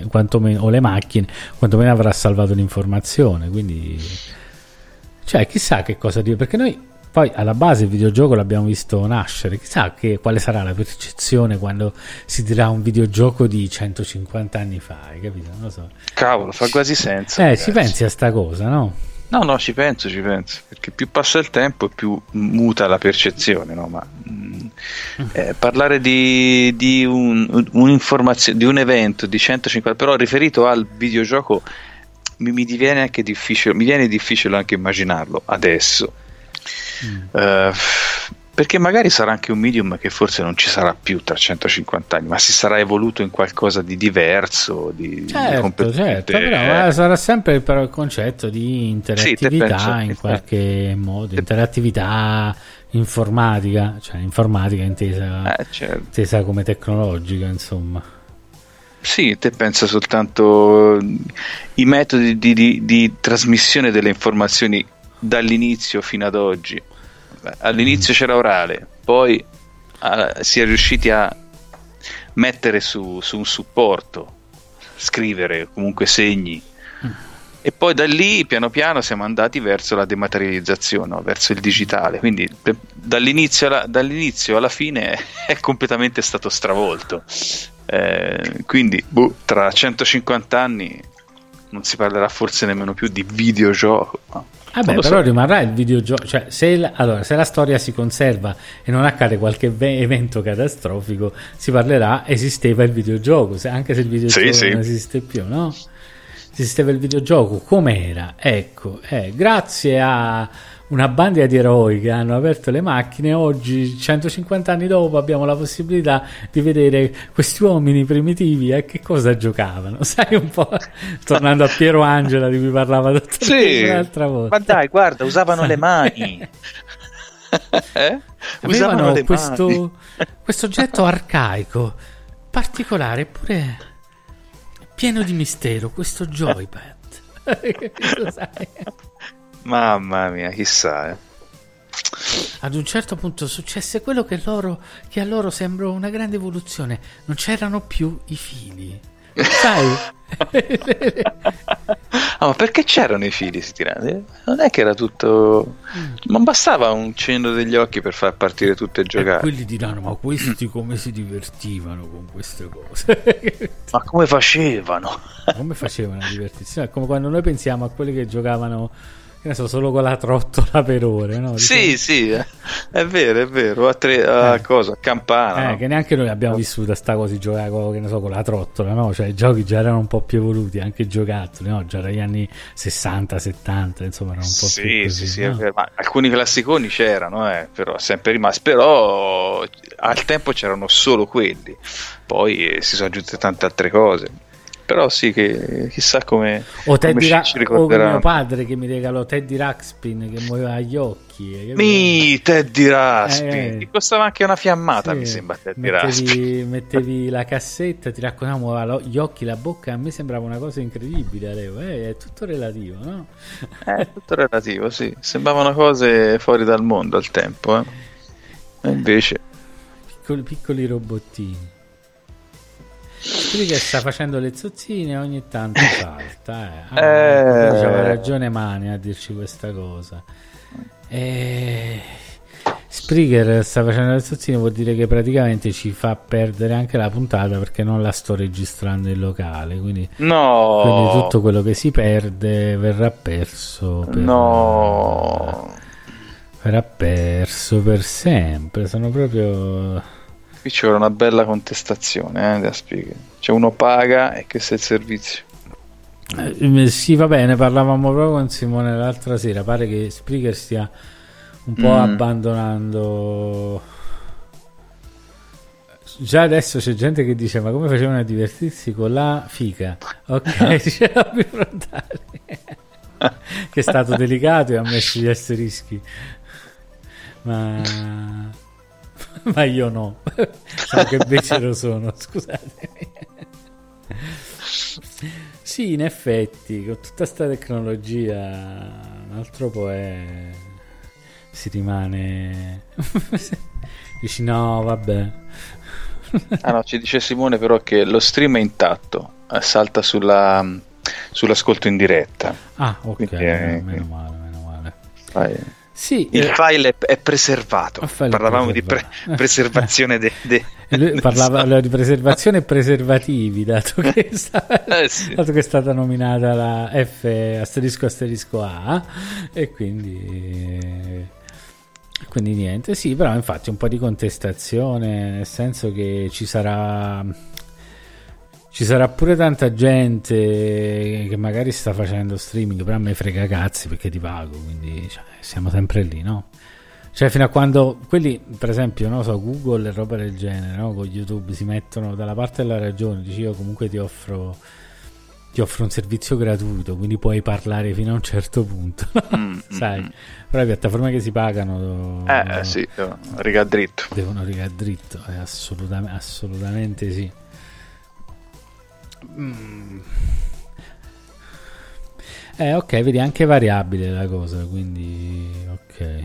quantomeno, o le macchine quantomeno avrà salvato l'informazione quindi cioè chissà che cosa dire perché noi poi alla base il videogioco l'abbiamo visto nascere chissà che, quale sarà la percezione quando si dirà un videogioco di 150 anni fa hai capito? non lo so Cavolo, fa quasi senso. eh ragazzi. ci pensi a sta cosa no? No, no, ci penso, ci penso. Perché più passa il tempo più muta la percezione, no? Ma mm, eh, parlare di, di un, un'informazione, di un evento di 150, però riferito al videogioco, mi, mi diviene anche difficile, mi viene difficile anche immaginarlo adesso. Eh, perché magari sarà anche un medium che forse non ci sarà più tra 150 anni, ma si sarà evoluto in qualcosa di diverso, di, di Certo, certo, però eh, sarà sempre però il concetto di interattività penso, in esatto. qualche modo, interattività informatica, cioè informatica intesa, Eh, certo. intesa come tecnologica, insomma. Sì, te pensa soltanto eh, i metodi di, di- di trasmissione delle informazioni dall'inizio fino ad oggi. All'inizio c'era orale, poi ah, si è riusciti a mettere su, su un supporto, scrivere comunque segni. E poi da lì piano piano siamo andati verso la dematerializzazione, no? verso il digitale. Quindi pe- dall'inizio alla, dall'inizio alla fine è completamente stato stravolto. Eh, quindi boh, tra 150 anni non si parlerà forse nemmeno più di videogioco. no? Vabbè, lo però so. rimarrà il videogioco, cioè se la, allora, se la storia si conserva e non accade qualche ve- evento catastrofico, si parlerà esisteva il videogioco, se- anche se il videogioco Sì, sì. non esiste più, no? Esisteva il videogioco, com'era? Ecco, eh, grazie a una banda di eroi che hanno aperto le macchine, oggi, 150 anni dopo, abbiamo la possibilità di vedere questi uomini primitivi a che cosa giocavano. Sai un po', tornando a Piero Angela di cui parlava dottor Sì, l'altra volta. ma dai, guarda, usavano le mani. eh? Usavano questo, mani. questo oggetto arcaico, particolare, eppure pieno di mistero, questo joypad. Mamma mia, chissà. eh. ad un certo punto successe quello che, loro, che a loro sembrò una grande evoluzione. Non c'erano più i fili. Sai? ah, ma perché c'erano i fili stirati? Non è che era tutto. Non bastava un cenno degli occhi per far partire tutte e giocare. E quelli diranno: Ma questi come si divertivano con queste cose? ma come facevano? come facevano a divertirsi? È come quando noi pensiamo a quelli che giocavano ne so, solo con la trottola per ore, no? Sì, sì, eh. è vero, è vero, a, tre, a eh. cosa, campana. Eh, no? che neanche noi abbiamo vissuto sta cosa di giocare con, che ne so, con la trottola, no? Cioè i giochi già erano un po' più evoluti, anche i giocattoli, no? Già dagli anni 60, 70, insomma, erano un po' sì, più così, Sì, sì, no? Ma alcuni classiconi c'erano, eh, però sempre rimasti, però al tempo c'erano solo quelli, poi eh, si sono aggiunte tante altre cose però sì che chissà come, o, Teddy Ra- o mio padre che mi regalò Teddy Ruxpin che muoveva gli occhi mi Teddy Ruxpin. Eh, che costava anche una fiammata sì, mi sembra Teddy mettevi, mettevi la cassetta ti raccontava gli occhi la bocca a me sembrava una cosa incredibile eh, è tutto relativo no? è tutto relativo sì. Sembravano cose fuori dal mondo al tempo eh. e invece piccoli, piccoli robottini Quelli che sta facendo le zozzine ogni tanto salta. Eh. Ah, eh... Aveva ragione Mani a dirci questa cosa. E... Spreaker sta facendo le zozzine vuol dire che praticamente ci fa perdere anche la puntata perché non la sto registrando in locale. Quindi, no. quindi tutto quello che si perde verrà perso. Per... No. Verrà perso per sempre. Sono proprio Qui c'è una bella contestazione eh, da spiegare. Cioè uno paga e che è il servizio. Eh, sì, va bene, parlavamo proprio con Simone l'altra sera. Pare che Spreaker stia un po' mm. abbandonando. Già adesso c'è gente che dice: Ma come facevano a divertirsi con la fica? Ok, dice la frontale. che è stato delicato e ha messo gli asterischi. Ma ma io no, so che invece lo sono, scusatemi. Sì, in effetti, con tutta questa tecnologia, un altro po' è... si rimane... Dici no, vabbè. ah no, ci dice Simone però che lo stream è intatto, eh, salta sulla, sull'ascolto in diretta. Ah, ok, Quindi, eh, meno male, meno male. Vai. Sì, il eh, file è, è preservato. Parlavamo è di pre- preservazione de, de, Lui parlava di preservazione e preservativi, dato che, sta, eh sì. dato che, è stata nominata la F asterisco asterisco A e quindi quindi niente, sì, però infatti un po' di contestazione, nel senso che ci sarà ci sarà pure tanta gente che magari sta facendo streaming, però a me frega cazzi perché ti pago, quindi cioè, siamo sempre lì, no? Cioè, fino a quando quelli, per esempio, no, so, Google e roba del genere, no, con YouTube si mettono dalla parte della ragione, dici io comunque ti offro ti offro un servizio gratuito, quindi puoi parlare fino a un certo punto, mm, sai? Mm. Però le piattaforme che si pagano eh, eh sì, riga dritto. Devono riga dritto, eh, assolutamente, assolutamente sì. Mm. Eh, ok, vedi, anche variabile la cosa, quindi ok.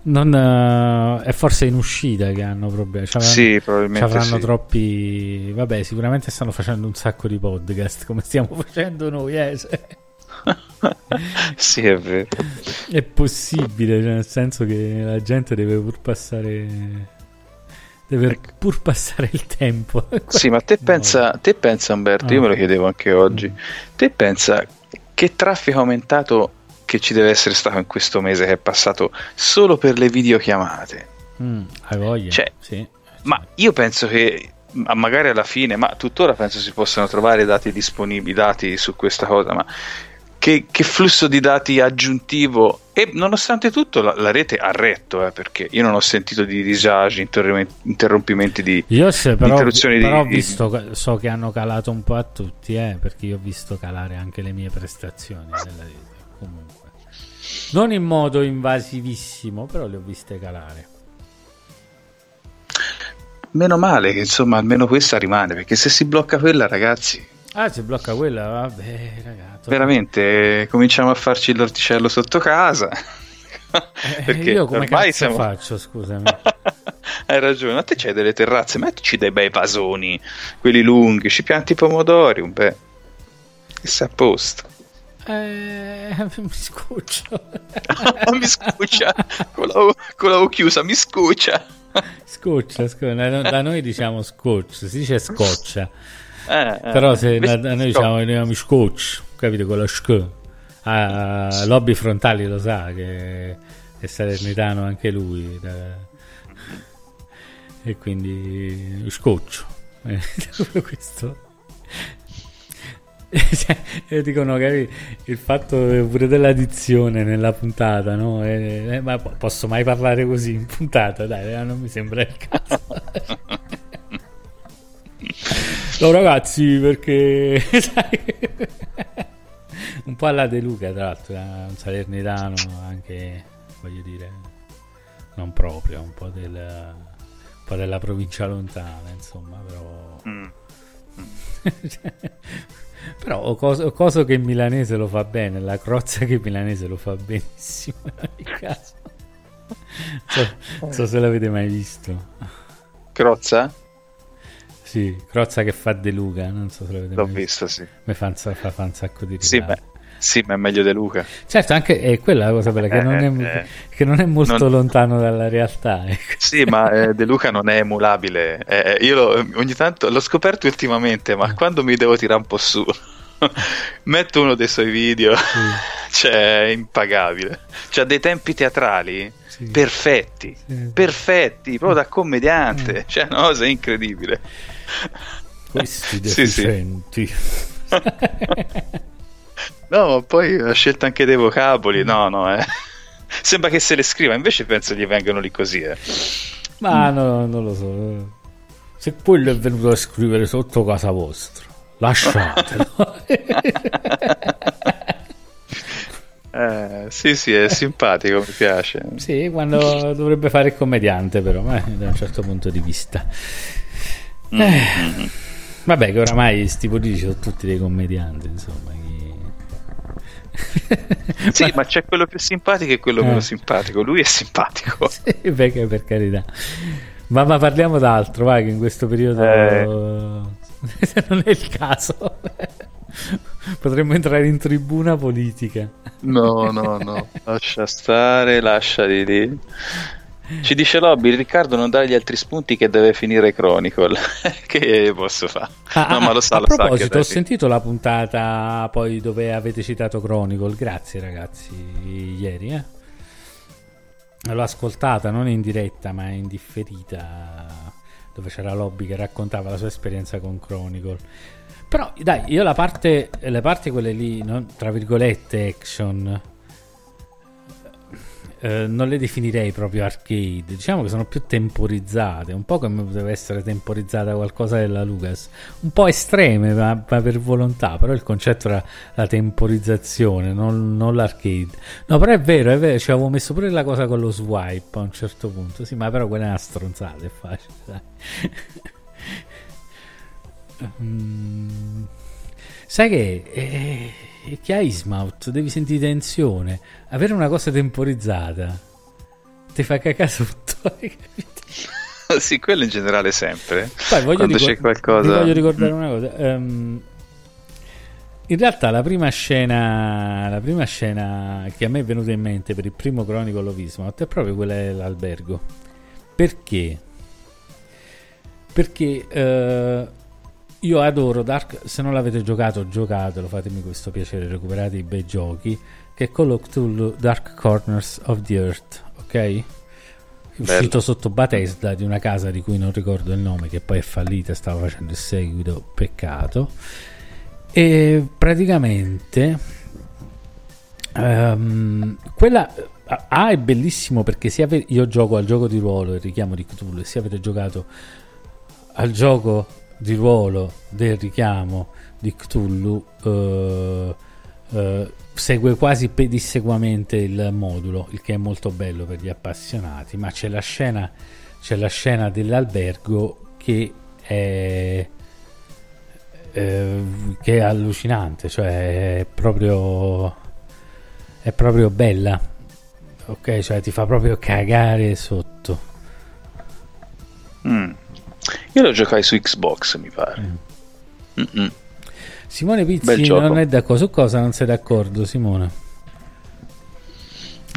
Non, uh, è forse in uscita che hanno problemi. C'avranno, sì, probabilmente. Avranno sì. troppi. Vabbè, sicuramente stanno facendo un sacco di podcast come stiamo facendo noi. Eh? sì, è vero. È possibile, cioè nel senso che la gente deve pur passare deve ecco. pur passare il tempo. sì, ma te pensa, te pensa Umberto, ah. io me lo chiedevo anche oggi, te pensa che traffico aumentato che ci deve essere stato in questo mese che è passato solo per le videochiamate? Mm, hai voglia? Cioè, sì. Ma io penso che magari alla fine, ma tuttora penso si possano trovare dati disponibili, dati su questa cosa, ma che, che, flusso di dati aggiuntivo e nonostante tutto la, la rete ha retto eh, perché io non ho sentito di disagi interrompimenti di io se, però, interruzioni però di, visto so che hanno calato un po' a tutti eh, perché io ho visto calare anche le mie prestazioni della rete comunque. Non in modo invasivissimo però le ho viste calare. Meno male che insomma almeno questa rimane perché se si blocca quella ragazzi Ah, si blocca quella? Vabbè, ragazzi. Veramente, cominciamo a farci l'orticello sotto casa. Perché io come ormai siamo... faccio, scusami. Hai ragione, ma te c'hai delle terrazze, mettici dei bei vasoni, quelli lunghi, ci pianti i pomodori, un bel... E sei a posto. Eh, mi scuccia. mi scuccia. Con la, U, con la U chiusa, mi scuccia. Scoccia, scoccia. Da noi diciamo scotch, si dice scoccia. Eh, eh, Però se da, noi diciamo diciamo scotch, capito? Con la sc. Ah, lobby frontali lo sa che è salernitano anche lui. E quindi scoccio. questo cioè, dicono che il fatto pure della nella puntata, no? Eh, eh, ma posso mai parlare così in puntata? Dai, non mi sembra il caso. no, ragazzi, perché sai, un po' alla De Luca, tra l'altro, un salernitano anche, voglio dire, non proprio, un po', del, un po della provincia lontana, insomma, però. Mm. Però coso, coso che il milanese lo fa bene, la crozza che il milanese lo fa benissimo in caso. So, non so se l'avete mai visto. Crozza? Sì, Crozza che fa De Luca, non so se l'avete L'ho mai visto, visto. sì. Mi fa un, fa, fa un sacco di sì, beh, sì, ma è meglio De Luca. Certo, anche è quella la cosa bella, che, non, è, eh, che non è molto non... lontano dalla realtà. Ecco. Sì, ma eh, De Luca non è emulabile. Eh, io lo, ogni tanto l'ho scoperto ultimamente, ma quando mi devo tirare un po' su metto uno dei suoi video, sì. cioè è impagabile. C'ha dei tempi teatrali sì. perfetti, sì. perfetti, proprio da commediante, mm. cioè una cosa incredibile. Questi deficienti. no, ma poi ha scelto anche dei vocaboli, no, no, eh. Sembra che se le scriva, invece penso gli vengano lì così, eh. Ma mm. no, non lo so. Se quello è venuto a scrivere sotto casa vostra lasciatelo. eh, sì, sì, è simpatico, mi piace. Sì, quando dovrebbe fare il commediante, però, eh, da un certo punto di vista. Mm, eh, mm-hmm. Vabbè, che oramai questi politici sono tutti dei commedianti, insomma. sì, ma... ma... c'è quello più simpatico e quello eh. meno simpatico. Lui è simpatico. sì, perché, per carità. Ma, ma, parliamo d'altro, vai, che in questo periodo eh. non è il caso. Potremmo entrare in tribuna politica. No, no, no. Lascia stare, lasciali lì. Ci dice Lobby, Riccardo non dare gli altri spunti che deve finire Chronicle. che posso fare? Ah, no, ma lo sa, a lo proposito, sa ho sentito la puntata poi dove avete citato Chronicle. Grazie ragazzi, ieri, eh. L'ho ascoltata non in diretta, ma in differita dove c'era Lobby che raccontava la sua esperienza con Chronicle. Però dai, io la parte, le parti quelle lì, no, tra virgolette, action, eh, non le definirei proprio arcade, diciamo che sono più temporizzate, un po' come poteva essere temporizzata qualcosa della Lucas, un po' estreme ma, ma per volontà, però il concetto era la temporizzazione, non, non, l'arcade. No, però è vero, è vero, ci avevo messo pure la cosa con lo swipe a un certo punto, sì, ma però quella è una stronzata, è facile, dai. mm, sai che... Eh, che hai Smout, devi sentire tensione. Avere una cosa temporizzata ti fa cacare sotto. sì, quello in generale sempre. Poi voglio Quando ricor- c'è qualcosa. voglio ricordare una cosa. Um, in realtà la prima scena la prima scena che a me è venuta in mente per il primo Chronicle of Ismouth è proprio quella dell'albergo. Perché? Perché uh, io adoro Dark, se non l'avete giocato, giocatelo, fatemi questo piacere, recuperate i bei giochi, che è Call of Cthulhu Dark Corners of the Earth, ok? È uscito sotto Bethesda di una casa di cui non ricordo il nome, che poi è fallita, stava facendo il seguito, peccato. E praticamente um, quella A è bellissimo perché se avete, io gioco al gioco di ruolo, il richiamo di Cthulhu, e se avete giocato al gioco di ruolo del richiamo di Cthulhu eh, eh, segue quasi pedissequamente il modulo, il che è molto bello per gli appassionati, ma c'è la scena, c'è la scena dell'albergo che è, eh, che è allucinante, cioè è proprio, è proprio bella. ok, cioè ti fa proprio cagare sotto. Mm. Io lo giocai su Xbox, mi pare. Mm. Simone Pizzi non è d'accordo. Su cosa non sei d'accordo, Simone?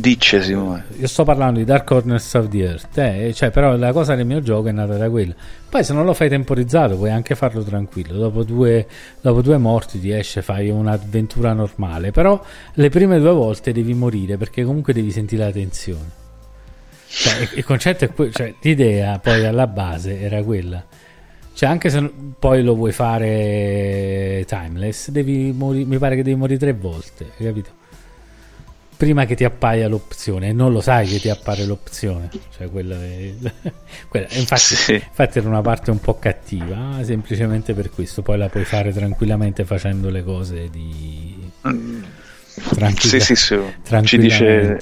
Dice Simone. Io sto parlando di Dark Corners of the Earth, eh, cioè, però la cosa del mio gioco è nata da quella. Poi se non lo fai temporizzato puoi anche farlo tranquillo. Dopo due, dopo due morti ti esce, fai un'avventura normale. Però le prime due volte devi morire perché comunque devi sentire la tensione. Cioè, il concetto è quello, cioè, l'idea poi alla base era quella. Cioè, anche se poi lo vuoi fare timeless, devi morire, mi pare che devi morire tre volte, hai capito? Prima che ti appaia l'opzione, e non lo sai che ti appare l'opzione, cioè quella, è, quella infatti, sì. infatti, era una parte un po' cattiva, semplicemente per questo. Poi la puoi fare tranquillamente facendo le cose di. Mm. Tranquilla, sì, sì, sì. Ci dice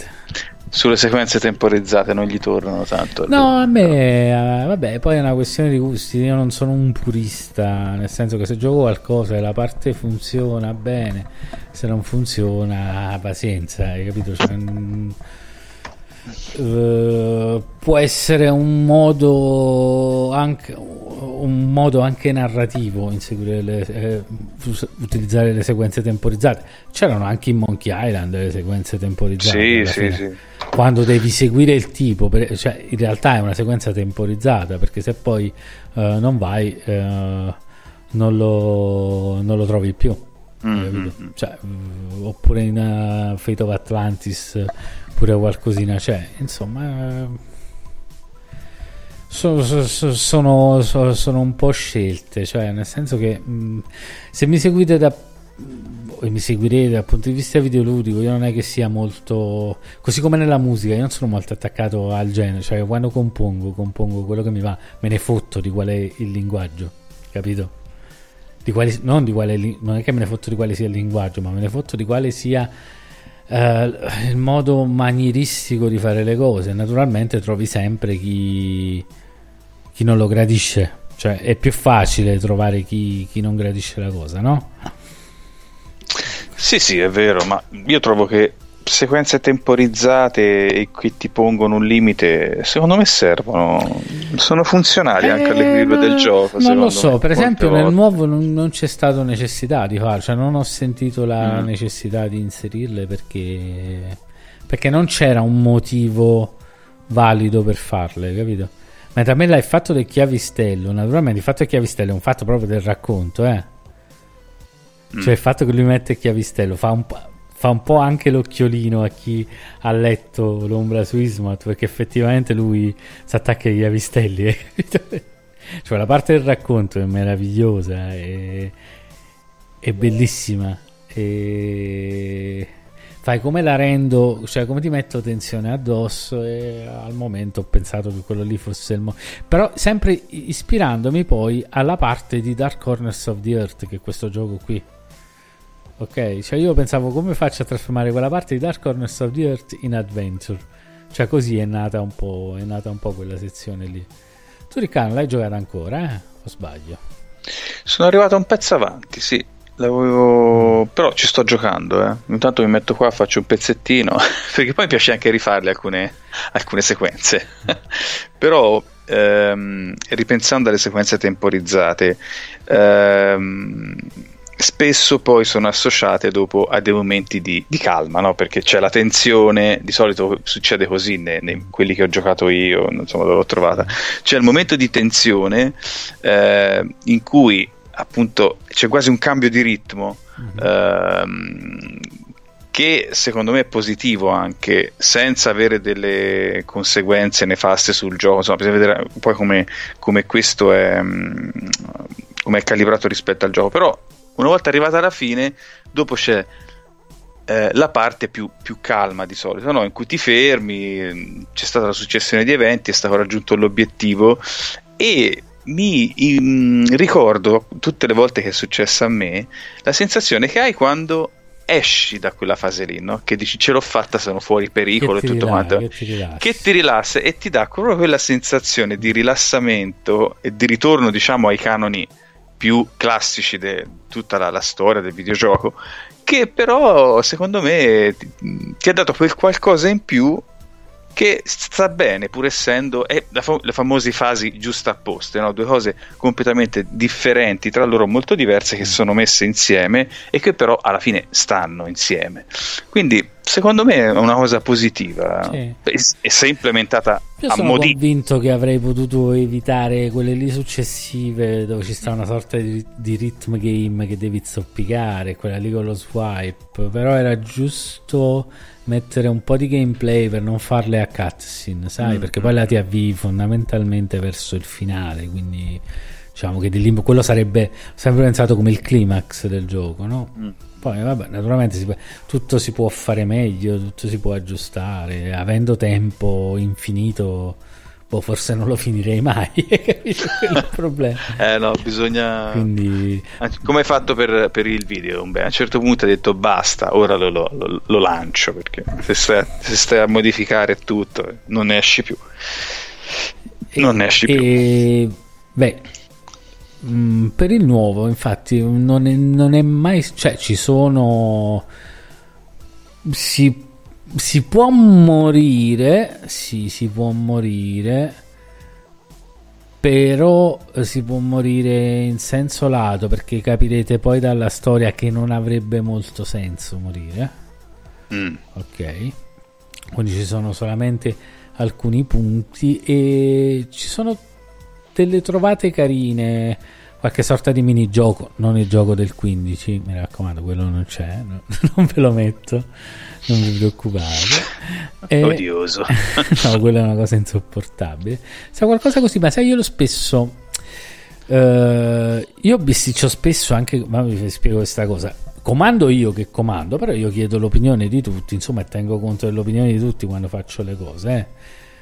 sulle sequenze temporizzate non gli tornano tanto. No, a me, uh, vabbè, poi è una questione di gusti. Io non sono un purista, nel senso che se gioco qualcosa e la parte funziona bene, se non funziona, pazienza, hai capito? Cioè, Uh, può essere un modo anche, un modo anche narrativo le, eh, utilizzare le sequenze temporizzate. C'erano anche in Monkey Island le sequenze temporizzate sì, sì, sì. quando devi seguire il tipo per, cioè in realtà è una sequenza temporizzata perché se poi uh, non vai uh, non, lo, non lo trovi più mm-hmm. cioè, oppure in Fate of Atlantis pure qualcosina c'è. Insomma, sono, sono, sono, sono, un po' scelte, cioè nel senso che mh, se mi seguite da e mi seguirete dal punto di vista videoludico io non è che sia molto così come nella musica io non sono molto attaccato al genere cioè quando compongo compongo quello che mi va me ne fotto di qual è il linguaggio capito di quali, non di quale non è che me ne fotto di quale sia il linguaggio ma me ne fotto di quale sia eh, il modo manieristico di fare le cose. Naturalmente trovi sempre chi, chi non lo gradisce, cioè è più facile trovare chi, chi non gradisce la cosa, no? Sì, sì, è vero, ma io trovo che sequenze temporizzate e qui ti pongono un limite, secondo me servono, sono funzionali eh, anche all'equilibrio del gioco. Non lo so, me, per esempio nel nuovo non, non, c'è stata necessità di farlo, cioè non ho sentito la mm. necessità di inserirle perché, perché non c'era un motivo valido per farle, capito? Mentre a me l'hai fatto del chiavistello, naturalmente il fatto del chiavistello è un fatto proprio del racconto, eh. Mm. Cioè il fatto che lui mette il chiavistello fa un po' fa un po' anche l'occhiolino a chi ha letto l'ombra su Ismat perché effettivamente lui si attacca agli avistelli eh? cioè la parte del racconto è meravigliosa è, è bellissima e fai come la rendo cioè come ti metto tensione addosso e al momento ho pensato che quello lì fosse il mo- però sempre ispirandomi poi alla parte di Dark Corners of the Earth che è questo gioco qui Ok, cioè io pensavo come faccio a trasformare quella parte di Dark Corners of the Earth in Adventure. Cioè così è nata un po', nata un po' quella sezione lì. Tu Riccardo l'hai giocata ancora, eh? O sbaglio? Sono arrivato un pezzo avanti, sì. L'avevo... Però ci sto giocando, eh. Intanto mi metto qua, faccio un pezzettino, perché poi mi piace anche rifarle alcune, alcune sequenze. Però ehm, ripensando alle sequenze temporizzate, ehm, spesso poi sono associate dopo a dei momenti di, di calma, no? perché c'è la tensione, di solito succede così nei, nei quelli che ho giocato io, non so dove l'ho trovata, c'è il momento di tensione eh, in cui appunto c'è quasi un cambio di ritmo. Mm-hmm. Ehm, che secondo me è positivo anche senza avere delle conseguenze nefaste sul gioco insomma bisogna vedere poi come, come questo è mm, come è calibrato rispetto al gioco però una volta arrivata alla fine, dopo c'è eh, la parte più, più, calma di solito, no? in cui ti fermi, c'è stata la successione di eventi, è stato raggiunto l'obiettivo e mi in, ricordo tutte le volte che è successo a me la sensazione che hai quando esci da quella fase lì, no? che dici ce l'ho fatta, sono fuori pericolo e tutto quanto, che ti, che ti rilassa e ti dà proprio quella sensazione di rilassamento e di ritorno diciamo ai canoni più classici di tutta la, la, storia del videogioco, che però secondo me ti, ti ha dato quel qualcosa in più che sta bene pur essendo è la fam- le famose fasi giustapposte, no? due cose completamente differenti tra loro, molto diverse che sono messe insieme e che però alla fine stanno insieme. Quindi secondo me è una cosa positiva Sì. e, e se implementata Io a sono modi convinto che avrei potuto evitare quelle lì successive dove ci sta una sorta di, di rhythm game che devi zoppicare, quella lì con lo swipe, però era giusto mettere un po' di gameplay per non farle a cutscene, sai? Mm. Perché poi la ti avvii fondamentalmente verso il finale, quindi diciamo che di lì- quello sarebbe sempre pensato come il climax del gioco, no? Mm. Poi vabbè, naturalmente si può- tutto si può fare meglio, tutto si può aggiustare, avendo tempo infinito, boh, forse non lo finirei mai, è il problema. eh no bisogna Quindi come hai fatto per, per il video Beh, a un certo punto hai detto basta ora lo, lo- lo- lo lancio perché se stai, se stai a modificare tutto non ne esci più non ne esci più E, beh, mm, per il nuovo, infatti, non è, non è mai. cioè, ci sono. Si, si può morire. Sì, si può morire. Però si può morire in senso lato perché capirete poi dalla storia che non avrebbe molto senso morire. Mm. Ok, quindi ci sono solamente alcuni punti e ci sono delle trovate carine, qualche sorta di minigioco, non il gioco del 15, mi raccomando, quello non c'è, no- non ve lo metto, non vi preoccupate. E- odioso no, quella è una cosa insopportabile. Sa qualcosa così, ma sai, io lo spesso. eh, io bisticcio spesso anche. Ma vi spiego questa cosa. Comando io che comando, però io chiedo l'opinione di tutti, insomma, tengo conto dell'opinione di tutti quando faccio le cose. eh.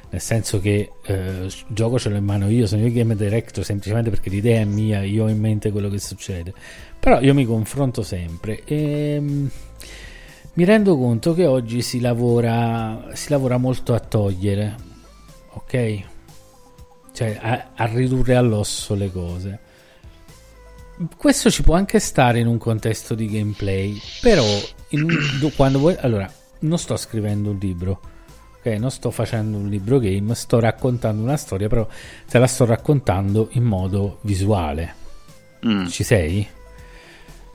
Nel senso che eh, il gioco ce l'ho in mano io, sono io game director semplicemente perché l'idea è mia, io ho in mente quello che succede. Però io mi confronto sempre e mm, mi rendo conto che oggi si lavora, si lavora molto a togliere, ok? Cioè a, a ridurre all'osso le cose. Questo ci può anche stare in un contesto di gameplay, però un- quando vuoi... Allora, non sto scrivendo un libro, ok? Non sto facendo un libro game, sto raccontando una storia, però te la sto raccontando in modo visuale. Mm. Ci sei?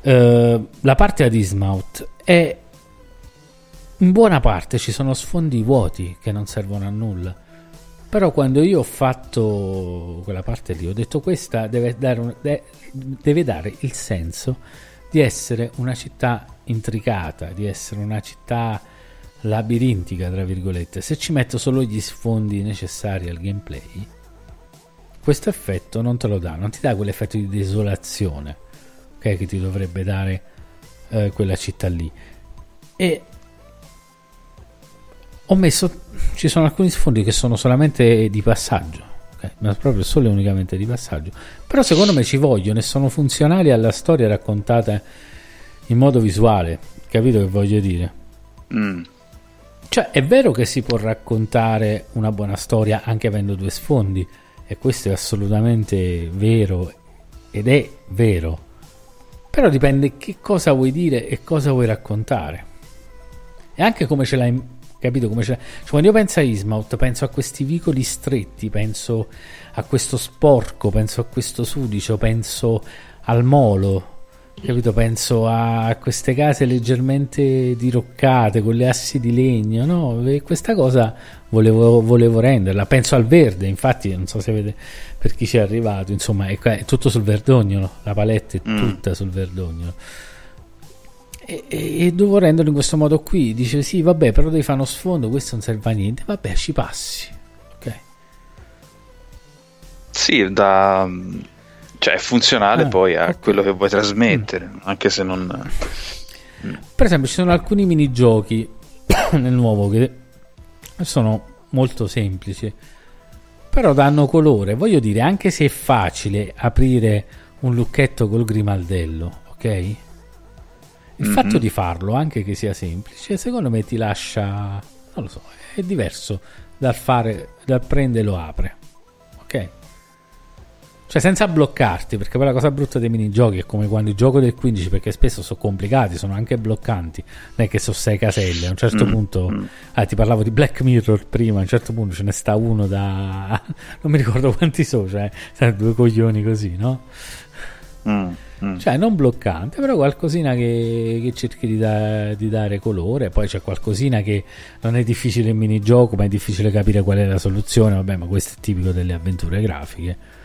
Eh, la parte ad Ismouth è in buona parte ci sono sfondi vuoti che non servono a nulla. Però quando io ho fatto quella parte lì, ho detto questa deve dare, un- de- deve dare il senso di essere una città intricata, di essere una città labirintica, tra virgolette. Se ci metto solo gli sfondi necessari al gameplay, questo effetto non te lo dà, non ti dà quell'effetto di desolazione ok, che ti dovrebbe dare eh, quella città lì. E ho messo, ci sono alcuni sfondi che sono solamente di passaggio, ok, ma proprio solo e unicamente di passaggio. Però secondo me ci vogliono e sono funzionali alla storia raccontata in modo visuale, capito che voglio dire? Mm. Cioè, è vero che si può raccontare una buona storia anche avendo due sfondi, e questo è assolutamente vero ed è vero. Però dipende che cosa vuoi dire e cosa vuoi raccontare. E anche come ce l'hai capito come l'hai. Cioè, quando io penso a Ismouth, penso a questi vicoli stretti, penso a questo sporco, penso a questo sudicio, penso al molo. Capito? Penso a queste case leggermente diroccate con le assi di legno, no? E questa cosa volevo, volevo renderla. Penso al verde, infatti, non so se vede per chi ci è arrivato, insomma, è, è tutto sul verdognolo, la palette è Mm. tutta sul verdognolo. E, e, e devo renderlo in questo modo qui. Dice sì, vabbè, però devi fare uno sfondo, questo non serve a niente. Vabbè, ci passi. Ok. sì da cioè è funzionale Ah, poi a ok. quello che vuoi trasmettere anche se non Per esempio, ci sono alcuni minigiochi nel nuovo che sono molto semplici, però danno colore. Voglio dire, anche se è facile aprire un lucchetto col grimaldello, ok? Il Mhm. fatto di farlo, anche che sia semplice, secondo me ti lascia, non lo so, è diverso dal fare, dal prende e lo apre, ok? Cioè senza bloccarti, perché poi la cosa brutta dei minigiochi è come quando gioco del 15, perché spesso sono complicati, sono anche bloccanti, non è che sono sei caselle, a un certo mm, punto, mm. Ah, ti parlavo di Black Mirror prima, a un certo punto ce ne sta uno da... non mi ricordo quanti sono, cioè due coglioni così, no? Mm, mm. Cioè non bloccante, però qualcosina che, che cerchi di, da, di, dare colore, poi c'è qualcosina che non è difficile il minigioco, ma è difficile capire qual è la soluzione, vabbè ma questo è tipico delle avventure grafiche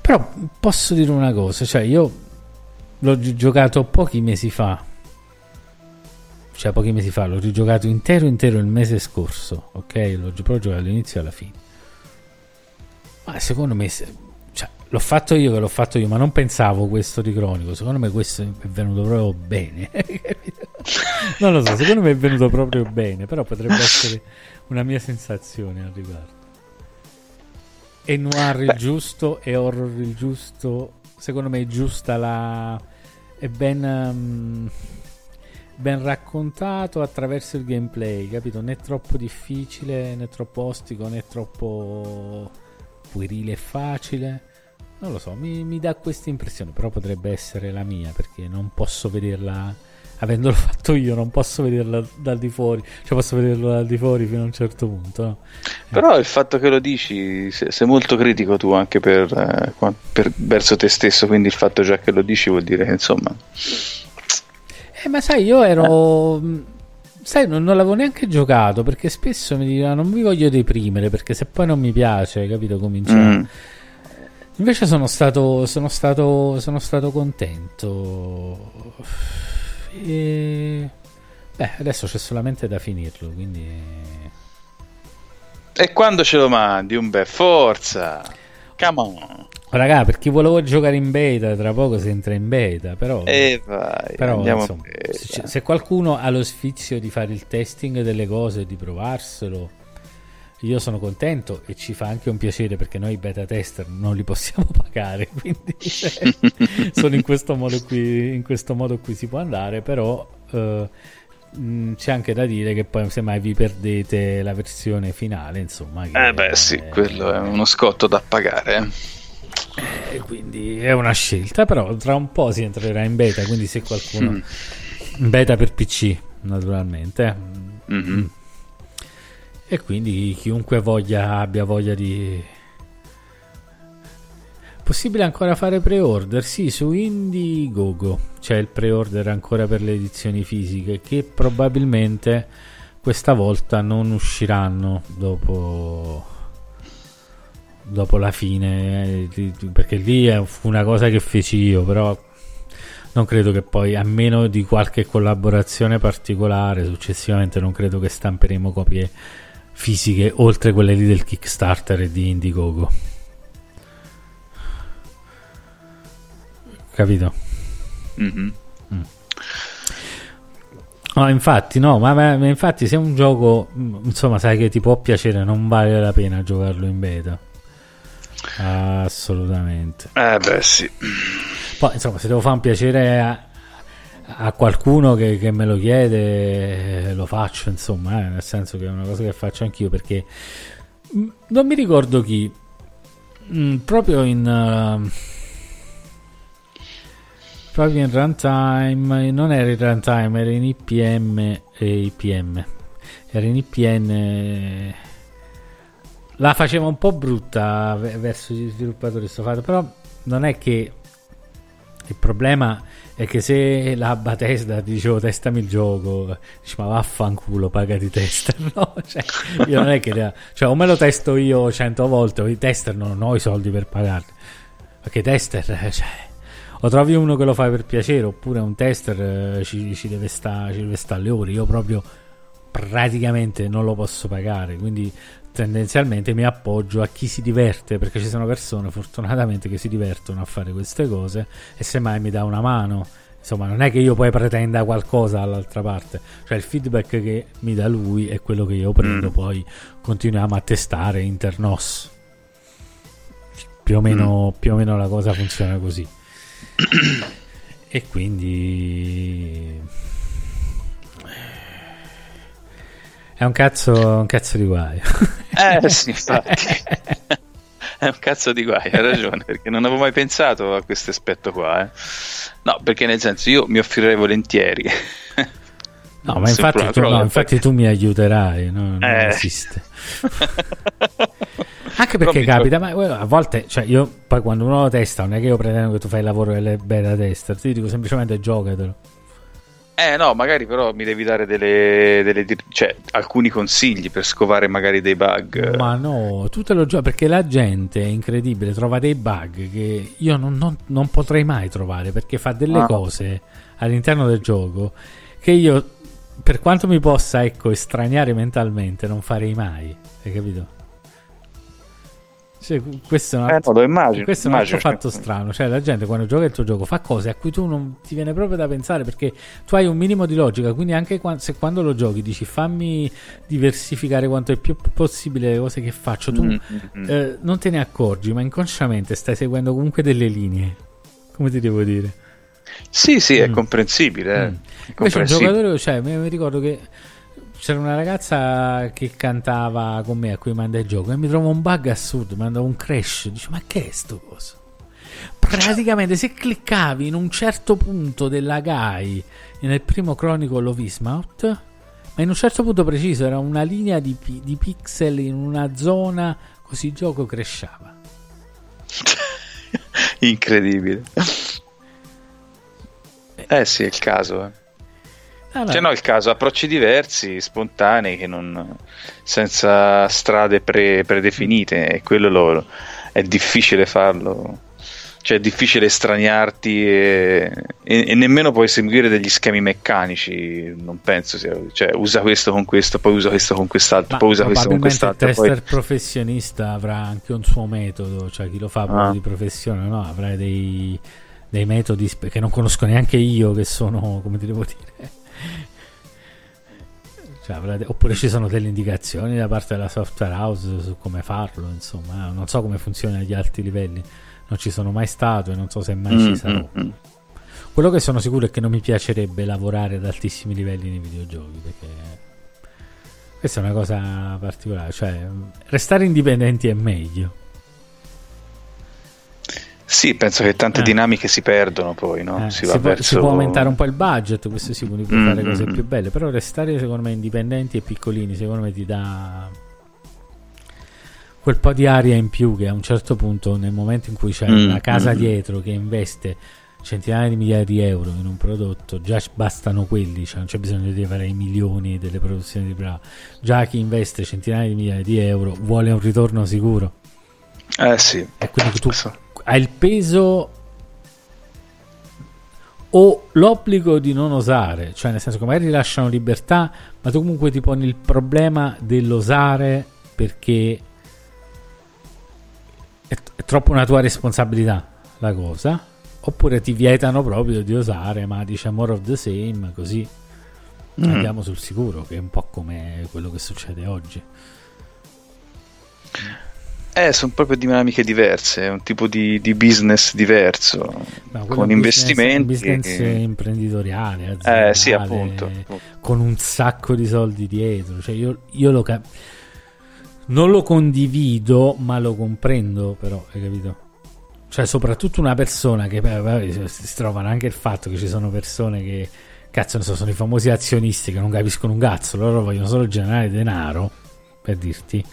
però posso dire una cosa, cioè io l'ho giocato pochi mesi fa. Cioè pochi mesi fa, l'ho rigiocato intero intero il mese scorso, ok? L'ho giocato dall'inizio alla fine. Ma secondo me cioè, l'ho fatto io che l'ho fatto io, ma non pensavo questo di cronico. Secondo me questo è venuto proprio bene. non lo so, secondo me è venuto proprio bene, però potrebbe essere una mia sensazione al riguardo. E noir il giusto e horror il giusto. Secondo me è giusta la. È ben. Um, ben raccontato attraverso il gameplay, capito? Né troppo difficile, né troppo ostico, né troppo puerile e facile. Non lo so, mi, mi dà questa impressione, però potrebbe essere la mia perché non posso vederla avendolo fatto io non posso vederlo dal di fuori cioè posso vederlo dal di fuori fino a un certo punto no? però il fatto che lo dici sei molto critico tu anche per, eh, per, verso te stesso quindi il fatto già che lo dici vuol dire che insomma eh, ma sai io ero eh. sai non, non, l'avevo neanche giocato perché spesso mi dicevano non mi voglio deprimere perché se poi non mi piace capito cominciare mm. invece sono stato sono stato sono stato contento e... Beh, adesso c'è solamente da finirlo, quindi... E quando ce lo mandi? Un bel forza! Come on! Raga, per chi volevo giocare in beta, tra poco si entra in beta, però... E vai, però insomma, se, se, qualcuno ha lo sfizio di fare il testing delle cose e di provarselo, io sono contento e ci fa anche un piacere perché noi beta tester non li possiamo pagare, quindi cioè, sono in questo modo qui, in questo modo qui si può andare, però eh, c'è anche da dire che poi se mai vi perdete la versione finale, insomma... eh beh è, sì, quello è uno scotto da pagare. Eh, quindi è una scelta, però tra un po' si entrerà in beta, quindi se qualcuno... Mm. Beta per PC, naturalmente. Mm-hmm. E quindi chiunque voglia, abbia voglia di... Possibile ancora fare pre-order? Sì, su Indiegogo c'è il pre-order ancora per le edizioni fisiche che probabilmente questa volta non usciranno dopo dopo la fine perché lì fu una cosa che feci io però non credo che poi a meno di qualche collaborazione particolare successivamente non credo che stamperemo copie fisiche oltre quelle lì del Kickstarter e di Indiegogo. Capito? Mm-hmm. Mm. No, infatti, no, ma, ma, infatti se è un gioco, mm, insomma, sai che ti può piacere, non vale la pena giocarlo in beta. Assolutamente. Eh beh, sì. Poi, insomma, se devo fare un piacere a, a qualcuno che, che, me lo chiede lo faccio insomma eh, nel senso che è una cosa che faccio anch'io perché mm, non mi ricordo chi mm, proprio in uh, proprio in runtime non era in runtime era in IPM e IPM era in IPN la faceva un po' brutta verso gli sviluppatori sto fatto però non è che il problema è che se la Bethesda dicevo testami il gioco, dici ma vaffanculo, pagati tester, no? Cioè, io non è che... Cioè, o me lo testo io cento volte, o i tester non ho i soldi per pagarli. Perché tester, eh, cioè... O trovi uno che lo fa per piacere, oppure un tester eh, ci, ci, deve stare, ci deve stare le ore. Io proprio praticamente non lo posso pagare, quindi tendenzialmente mi appoggio a chi si diverte perché ci sono persone fortunatamente che si divertono a fare queste cose e semmai mi dà una mano insomma non è che io poi pretenda qualcosa dall'altra parte cioè il feedback che mi dà lui è quello che io prendo mm. poi continuiamo a testare internos più o meno, mm. più o meno la cosa funziona così e quindi è un cazzo, un cazzo di guaio. Eh sì, infatti. È un cazzo di guai, hai ragione, perché non avevo mai pensato a questo aspetto qua. Eh. No, perché nel senso io mi offrirei volentieri. No, ma infatti, tu, no, infatti tu, mi aiuterai, no? non eh. esiste. Anche perché capita, ma a volte, cioè io poi quando uno lo testa, non è che io pretendo che tu fai il lavoro delle beta tester, ti dico semplicemente giocatelo. Eh no, magari però mi devi dare delle, delle cioè, alcuni consigli per scovare magari dei bug. Ma no, tu te lo giochi perché la gente è incredibile, trova dei bug che io non, non, non potrei mai trovare perché fa delle ah. cose all'interno del gioco che io, per quanto mi possa ecco, estraniare mentalmente, non farei mai. Hai capito? Cioè, questo è un altro, eh, no, immagino, questo è un altro fatto strano. Cioè, la gente quando gioca il tuo gioco fa cose a cui tu non ti viene proprio da pensare perché tu hai un minimo di logica. Quindi, anche quando, se quando lo giochi dici fammi diversificare quanto è più possibile le cose che faccio, tu mm-hmm. eh, non te ne accorgi, ma inconsciamente stai seguendo comunque delle linee. Come ti devo dire? Sì, sì, è mm. comprensibile. Eh. Mm. Invece, un giocatore, cioè, mi, mi ricordo che c'era una ragazza che cantava con me a cui manda il gioco e mi trovo un bug assurdo, mi manda un crash. Dice, ma che è sto coso? Praticamente se cliccavi in un certo punto della GAI nel primo Chronicle of Ismouth, ma in un certo punto preciso era una linea di, di pixel in una zona, così il gioco cresceva. Incredibile. Eh sì, è il caso. Eh. Ah, cioè, no, il caso, approcci diversi, spontanei, che non, senza strade pre, predefinite, e quello lo, è difficile farlo. Cioè, è difficile estraniarti e, e, e, nemmeno puoi seguire degli schemi meccanici. Non penso sia. Cioè, usa questo con questo, poi usa questo con quest'altro, Ma poi usa questo con quest'altro. Il tester poi... professionista avrà anche un suo metodo, cioè chi lo fa ah. di professione, no? Avrai dei, dei metodi che non conosco neanche io, che sono, come ti devo dire cioè, oppure ci sono delle indicazioni da parte della software house su come farlo, insomma, non so come funziona agli alti livelli, non ci sono mai stato e non so se mai mm, ci sarò. Mm, mm. Quello che sono sicuro è che non mi piacerebbe lavorare ad altissimi livelli nei videogiochi, perché questa è una cosa particolare, cioè restare indipendenti è meglio. Sì, penso che tante eh. dinamiche si perdono poi, no? Eh, si, si, può, si, può, aumentare un po' il budget, questo sì, quindi puoi mm-hmm. fare cose più belle, però restare secondo me indipendenti e piccolini, secondo me ti dà quel po' di aria in più che a un certo punto, nel momento in cui c'è mm-hmm. una casa mm. dietro che investe centinaia di migliaia di euro in un prodotto, già bastano quelli, cioè non c'è bisogno di avere i milioni delle produzioni di bravo. Già chi investe centinaia di migliaia di euro vuole un ritorno sicuro. Eh sì. E quindi tu ha il peso o l'obbligo di non osare, cioè nel senso che magari lasciano libertà, ma tu comunque ti poni il problema dell'osare perché è, è troppo una tua responsabilità la cosa, oppure ti vietano proprio di osare, ma dice more of the same, così mm. andiamo sul sicuro, che è un po' come quello che succede oggi. Eh, sono proprio dinamiche diverse, è un tipo di, di business diverso, no, con investimenti. Business, business che... imprenditoriale, eh, sì, appunto, con un sacco di soldi dietro. Cioè io, io lo cap- non lo condivido, ma lo comprendo, però, hai capito? Cioè, soprattutto una persona che beh, si trovano anche il fatto che ci sono persone che, cazzo, ne so, sono i famosi azionisti che non capiscono un cazzo, loro vogliono solo generare denaro, per dirti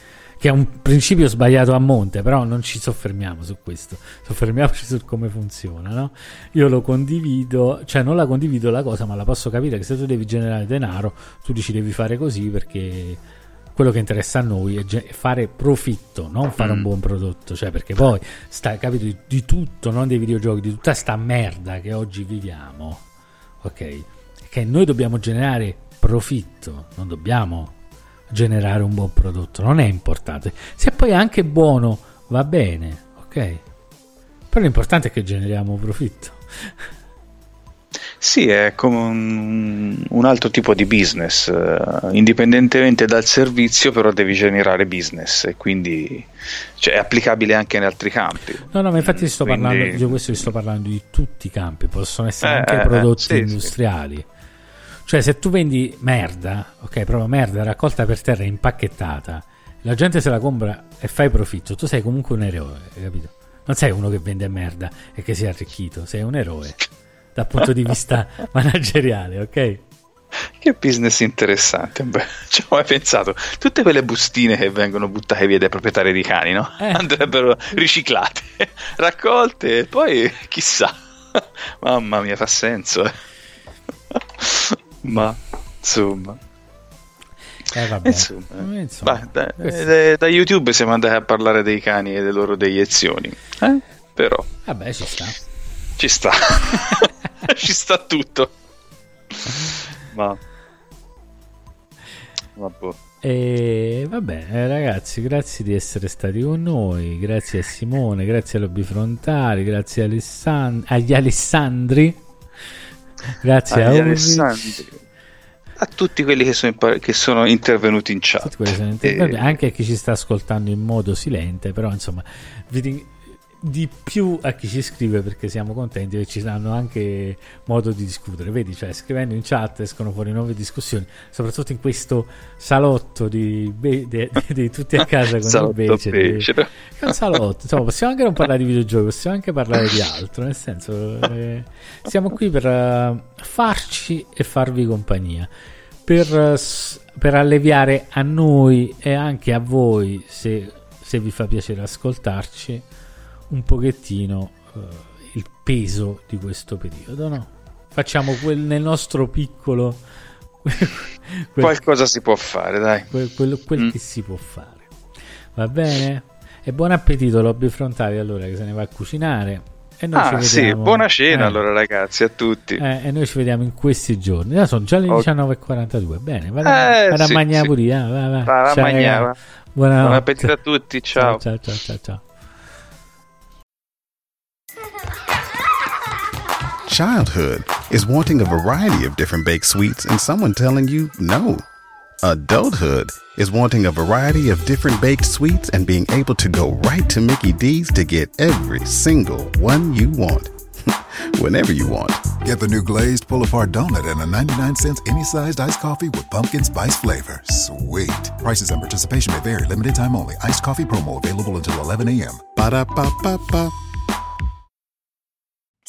che è un principio sbagliato a monte, però non ci soffermiamo su questo, soffermiamoci su come funziona, no? Io lo condivido, cioè non la condivido la cosa, ma la posso capire che se tu devi generare denaro, tu dici devi fare così perché quello che interessa a noi è, ge- fare profitto, non fare un mm. buon prodotto, cioè perché poi sta, capito, di, di tutto, non dei videogiochi, di tutta sta merda che oggi viviamo, ok? Che noi dobbiamo generare profitto, non dobbiamo generare un buon prodotto, non è importante. Se poi è anche buono, va bene, ok? Però l'importante è che generiamo profitto. Sì, è come un, un altro tipo di business, uh, indipendentemente dal servizio, però devi generare business e quindi cioè, è applicabile anche in altri campi. No, no, ma infatti sto quindi... parlando, io questo sto parlando di tutti i campi, possono essere eh, anche eh, prodotti sì, industriali. Sì. Cioè, se tu vendi merda, ok, proprio merda raccolta per terra impacchettata la gente se la compra e fai profitto, tu sei comunque un eroe, capito? Non sei uno che vende merda e che si è arricchito, sei un eroe dal punto di vista manageriale, ok? Che business interessante, Beh, ci ho mai pensato. Tutte quelle bustine che vengono buttate via dai proprietari di cani, no? Eh. Andrebbero riciclate, raccolte e poi chissà. Mamma mia, fa senso. eh. Ma insomma, Eh, vabbè. insomma, Eh, insomma, Bah, da, questo- da- da YouTube siamo andati a parlare dei cani e delle loro deiezioni. Eh? Però Vabbè, ci sta. ci sta, ci sta tutto. Ma vabbè. E vabbè, eh, ragazzi, grazie di essere stati con noi. Grazie a Simone, grazie a Lobby Frontali, grazie Alessan- agli Alessandri. Grazie a. Alessandri. a tutti quelli che sono, impar- che sono intervenuti in chat. Sono intervenuti, anche a chi ci sta ascoltando in modo silente, però insomma, vi ring- di più a chi ci scrive perché siamo contenti che ci danno anche modo di discutere. Vedi, cioè scrivendo in chat escono fuori nuove discussioni, soprattutto in questo salotto di, be- de- de- di tutti a casa con il becero. È un salotto, insomma, possiamo anche non parlare di videogiochi, possiamo anche parlare di altro, nel senso, eh, siamo qui per eh, farci e farvi compagnia, per, eh, s- per alleviare a noi e anche a voi, se, se vi fa piacere ascoltarci, un pochettino eh, il peso di questo periodo, no? Facciamo quel nel nostro piccolo... quel- Qualcosa si può fare, dai. quel, quello- quel Mm. che si può fare. Va bene? E buon appetito, Lobby Frontali, allora, che se ne va a cucinare. E noi Ah, ci sì, vediamo- buona cena eh, allora ragazzi, a tutti. eh, e noi ci vediamo in questi giorni. No, sono già le Ok. 19.42. Bene, vado, Eh, vado sì, a mangiare sì. pure. eh, va, va. Ciao. Buonanotte. Buon appetito a tutti, ciao. ciao, ciao, ciao, ciao. Childhood is wanting a variety of different baked sweets and someone telling you no. Adulthood is wanting a variety of different baked sweets and being able to go right to Mickey D's to get every single one you want. Whenever you want. Get the new glazed pull apart donut and a 99 cents any sized iced coffee with pumpkin spice flavor. Sweet. Prices and participation may vary. Limited time only. Iced coffee promo available until 11 a.m. Ba da ba ba ba.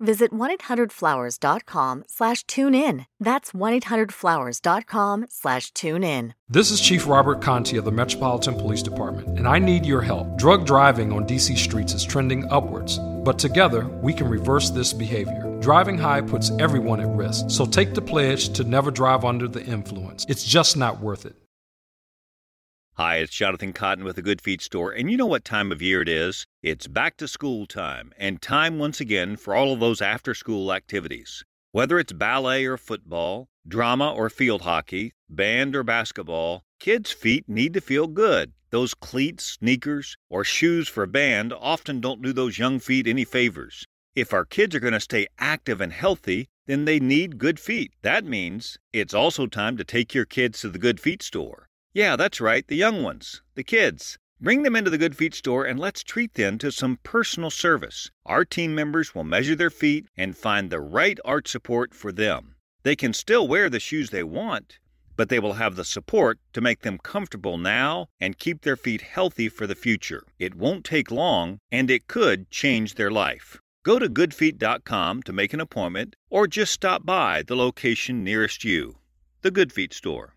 visit 1-800-Flowers.com slash tune in. That's 1-800-Flowers.com slash tune in. This is Chief Robert Conti of the Metropolitan Police Department, and I need your help. Drug driving on DC streets is trending upwards, but together we can reverse this behavior. Driving high puts everyone at risk, so take the pledge to never drive under the influence. It's just not worth it. Hi, it's Jonathan Cotton with the Good Feet Store, and you know what time of year it is? It's back to school time, and time once again for all of those after school activities. Whether it's ballet or football, drama or field hockey, band or basketball, kids' feet need to feel good. Those cleats, sneakers, or shoes for band often don't do those young feet any favors. If our kids are going to stay active and healthy, then they need good feet. That means it's also time to take your kids to the Good Feet Store. Yeah, that's right, the young ones, the kids. Bring them into the Good Feet store and let's treat them to some personal service. Our team members will measure their feet and find the right arch support for them. They can still wear the shoes they want, but they will have the support to make them comfortable now and keep their feet healthy for the future. It won't take long and it could change their life. Go to goodfeet.com to make an appointment or just stop by the location nearest you. The Good Feet store.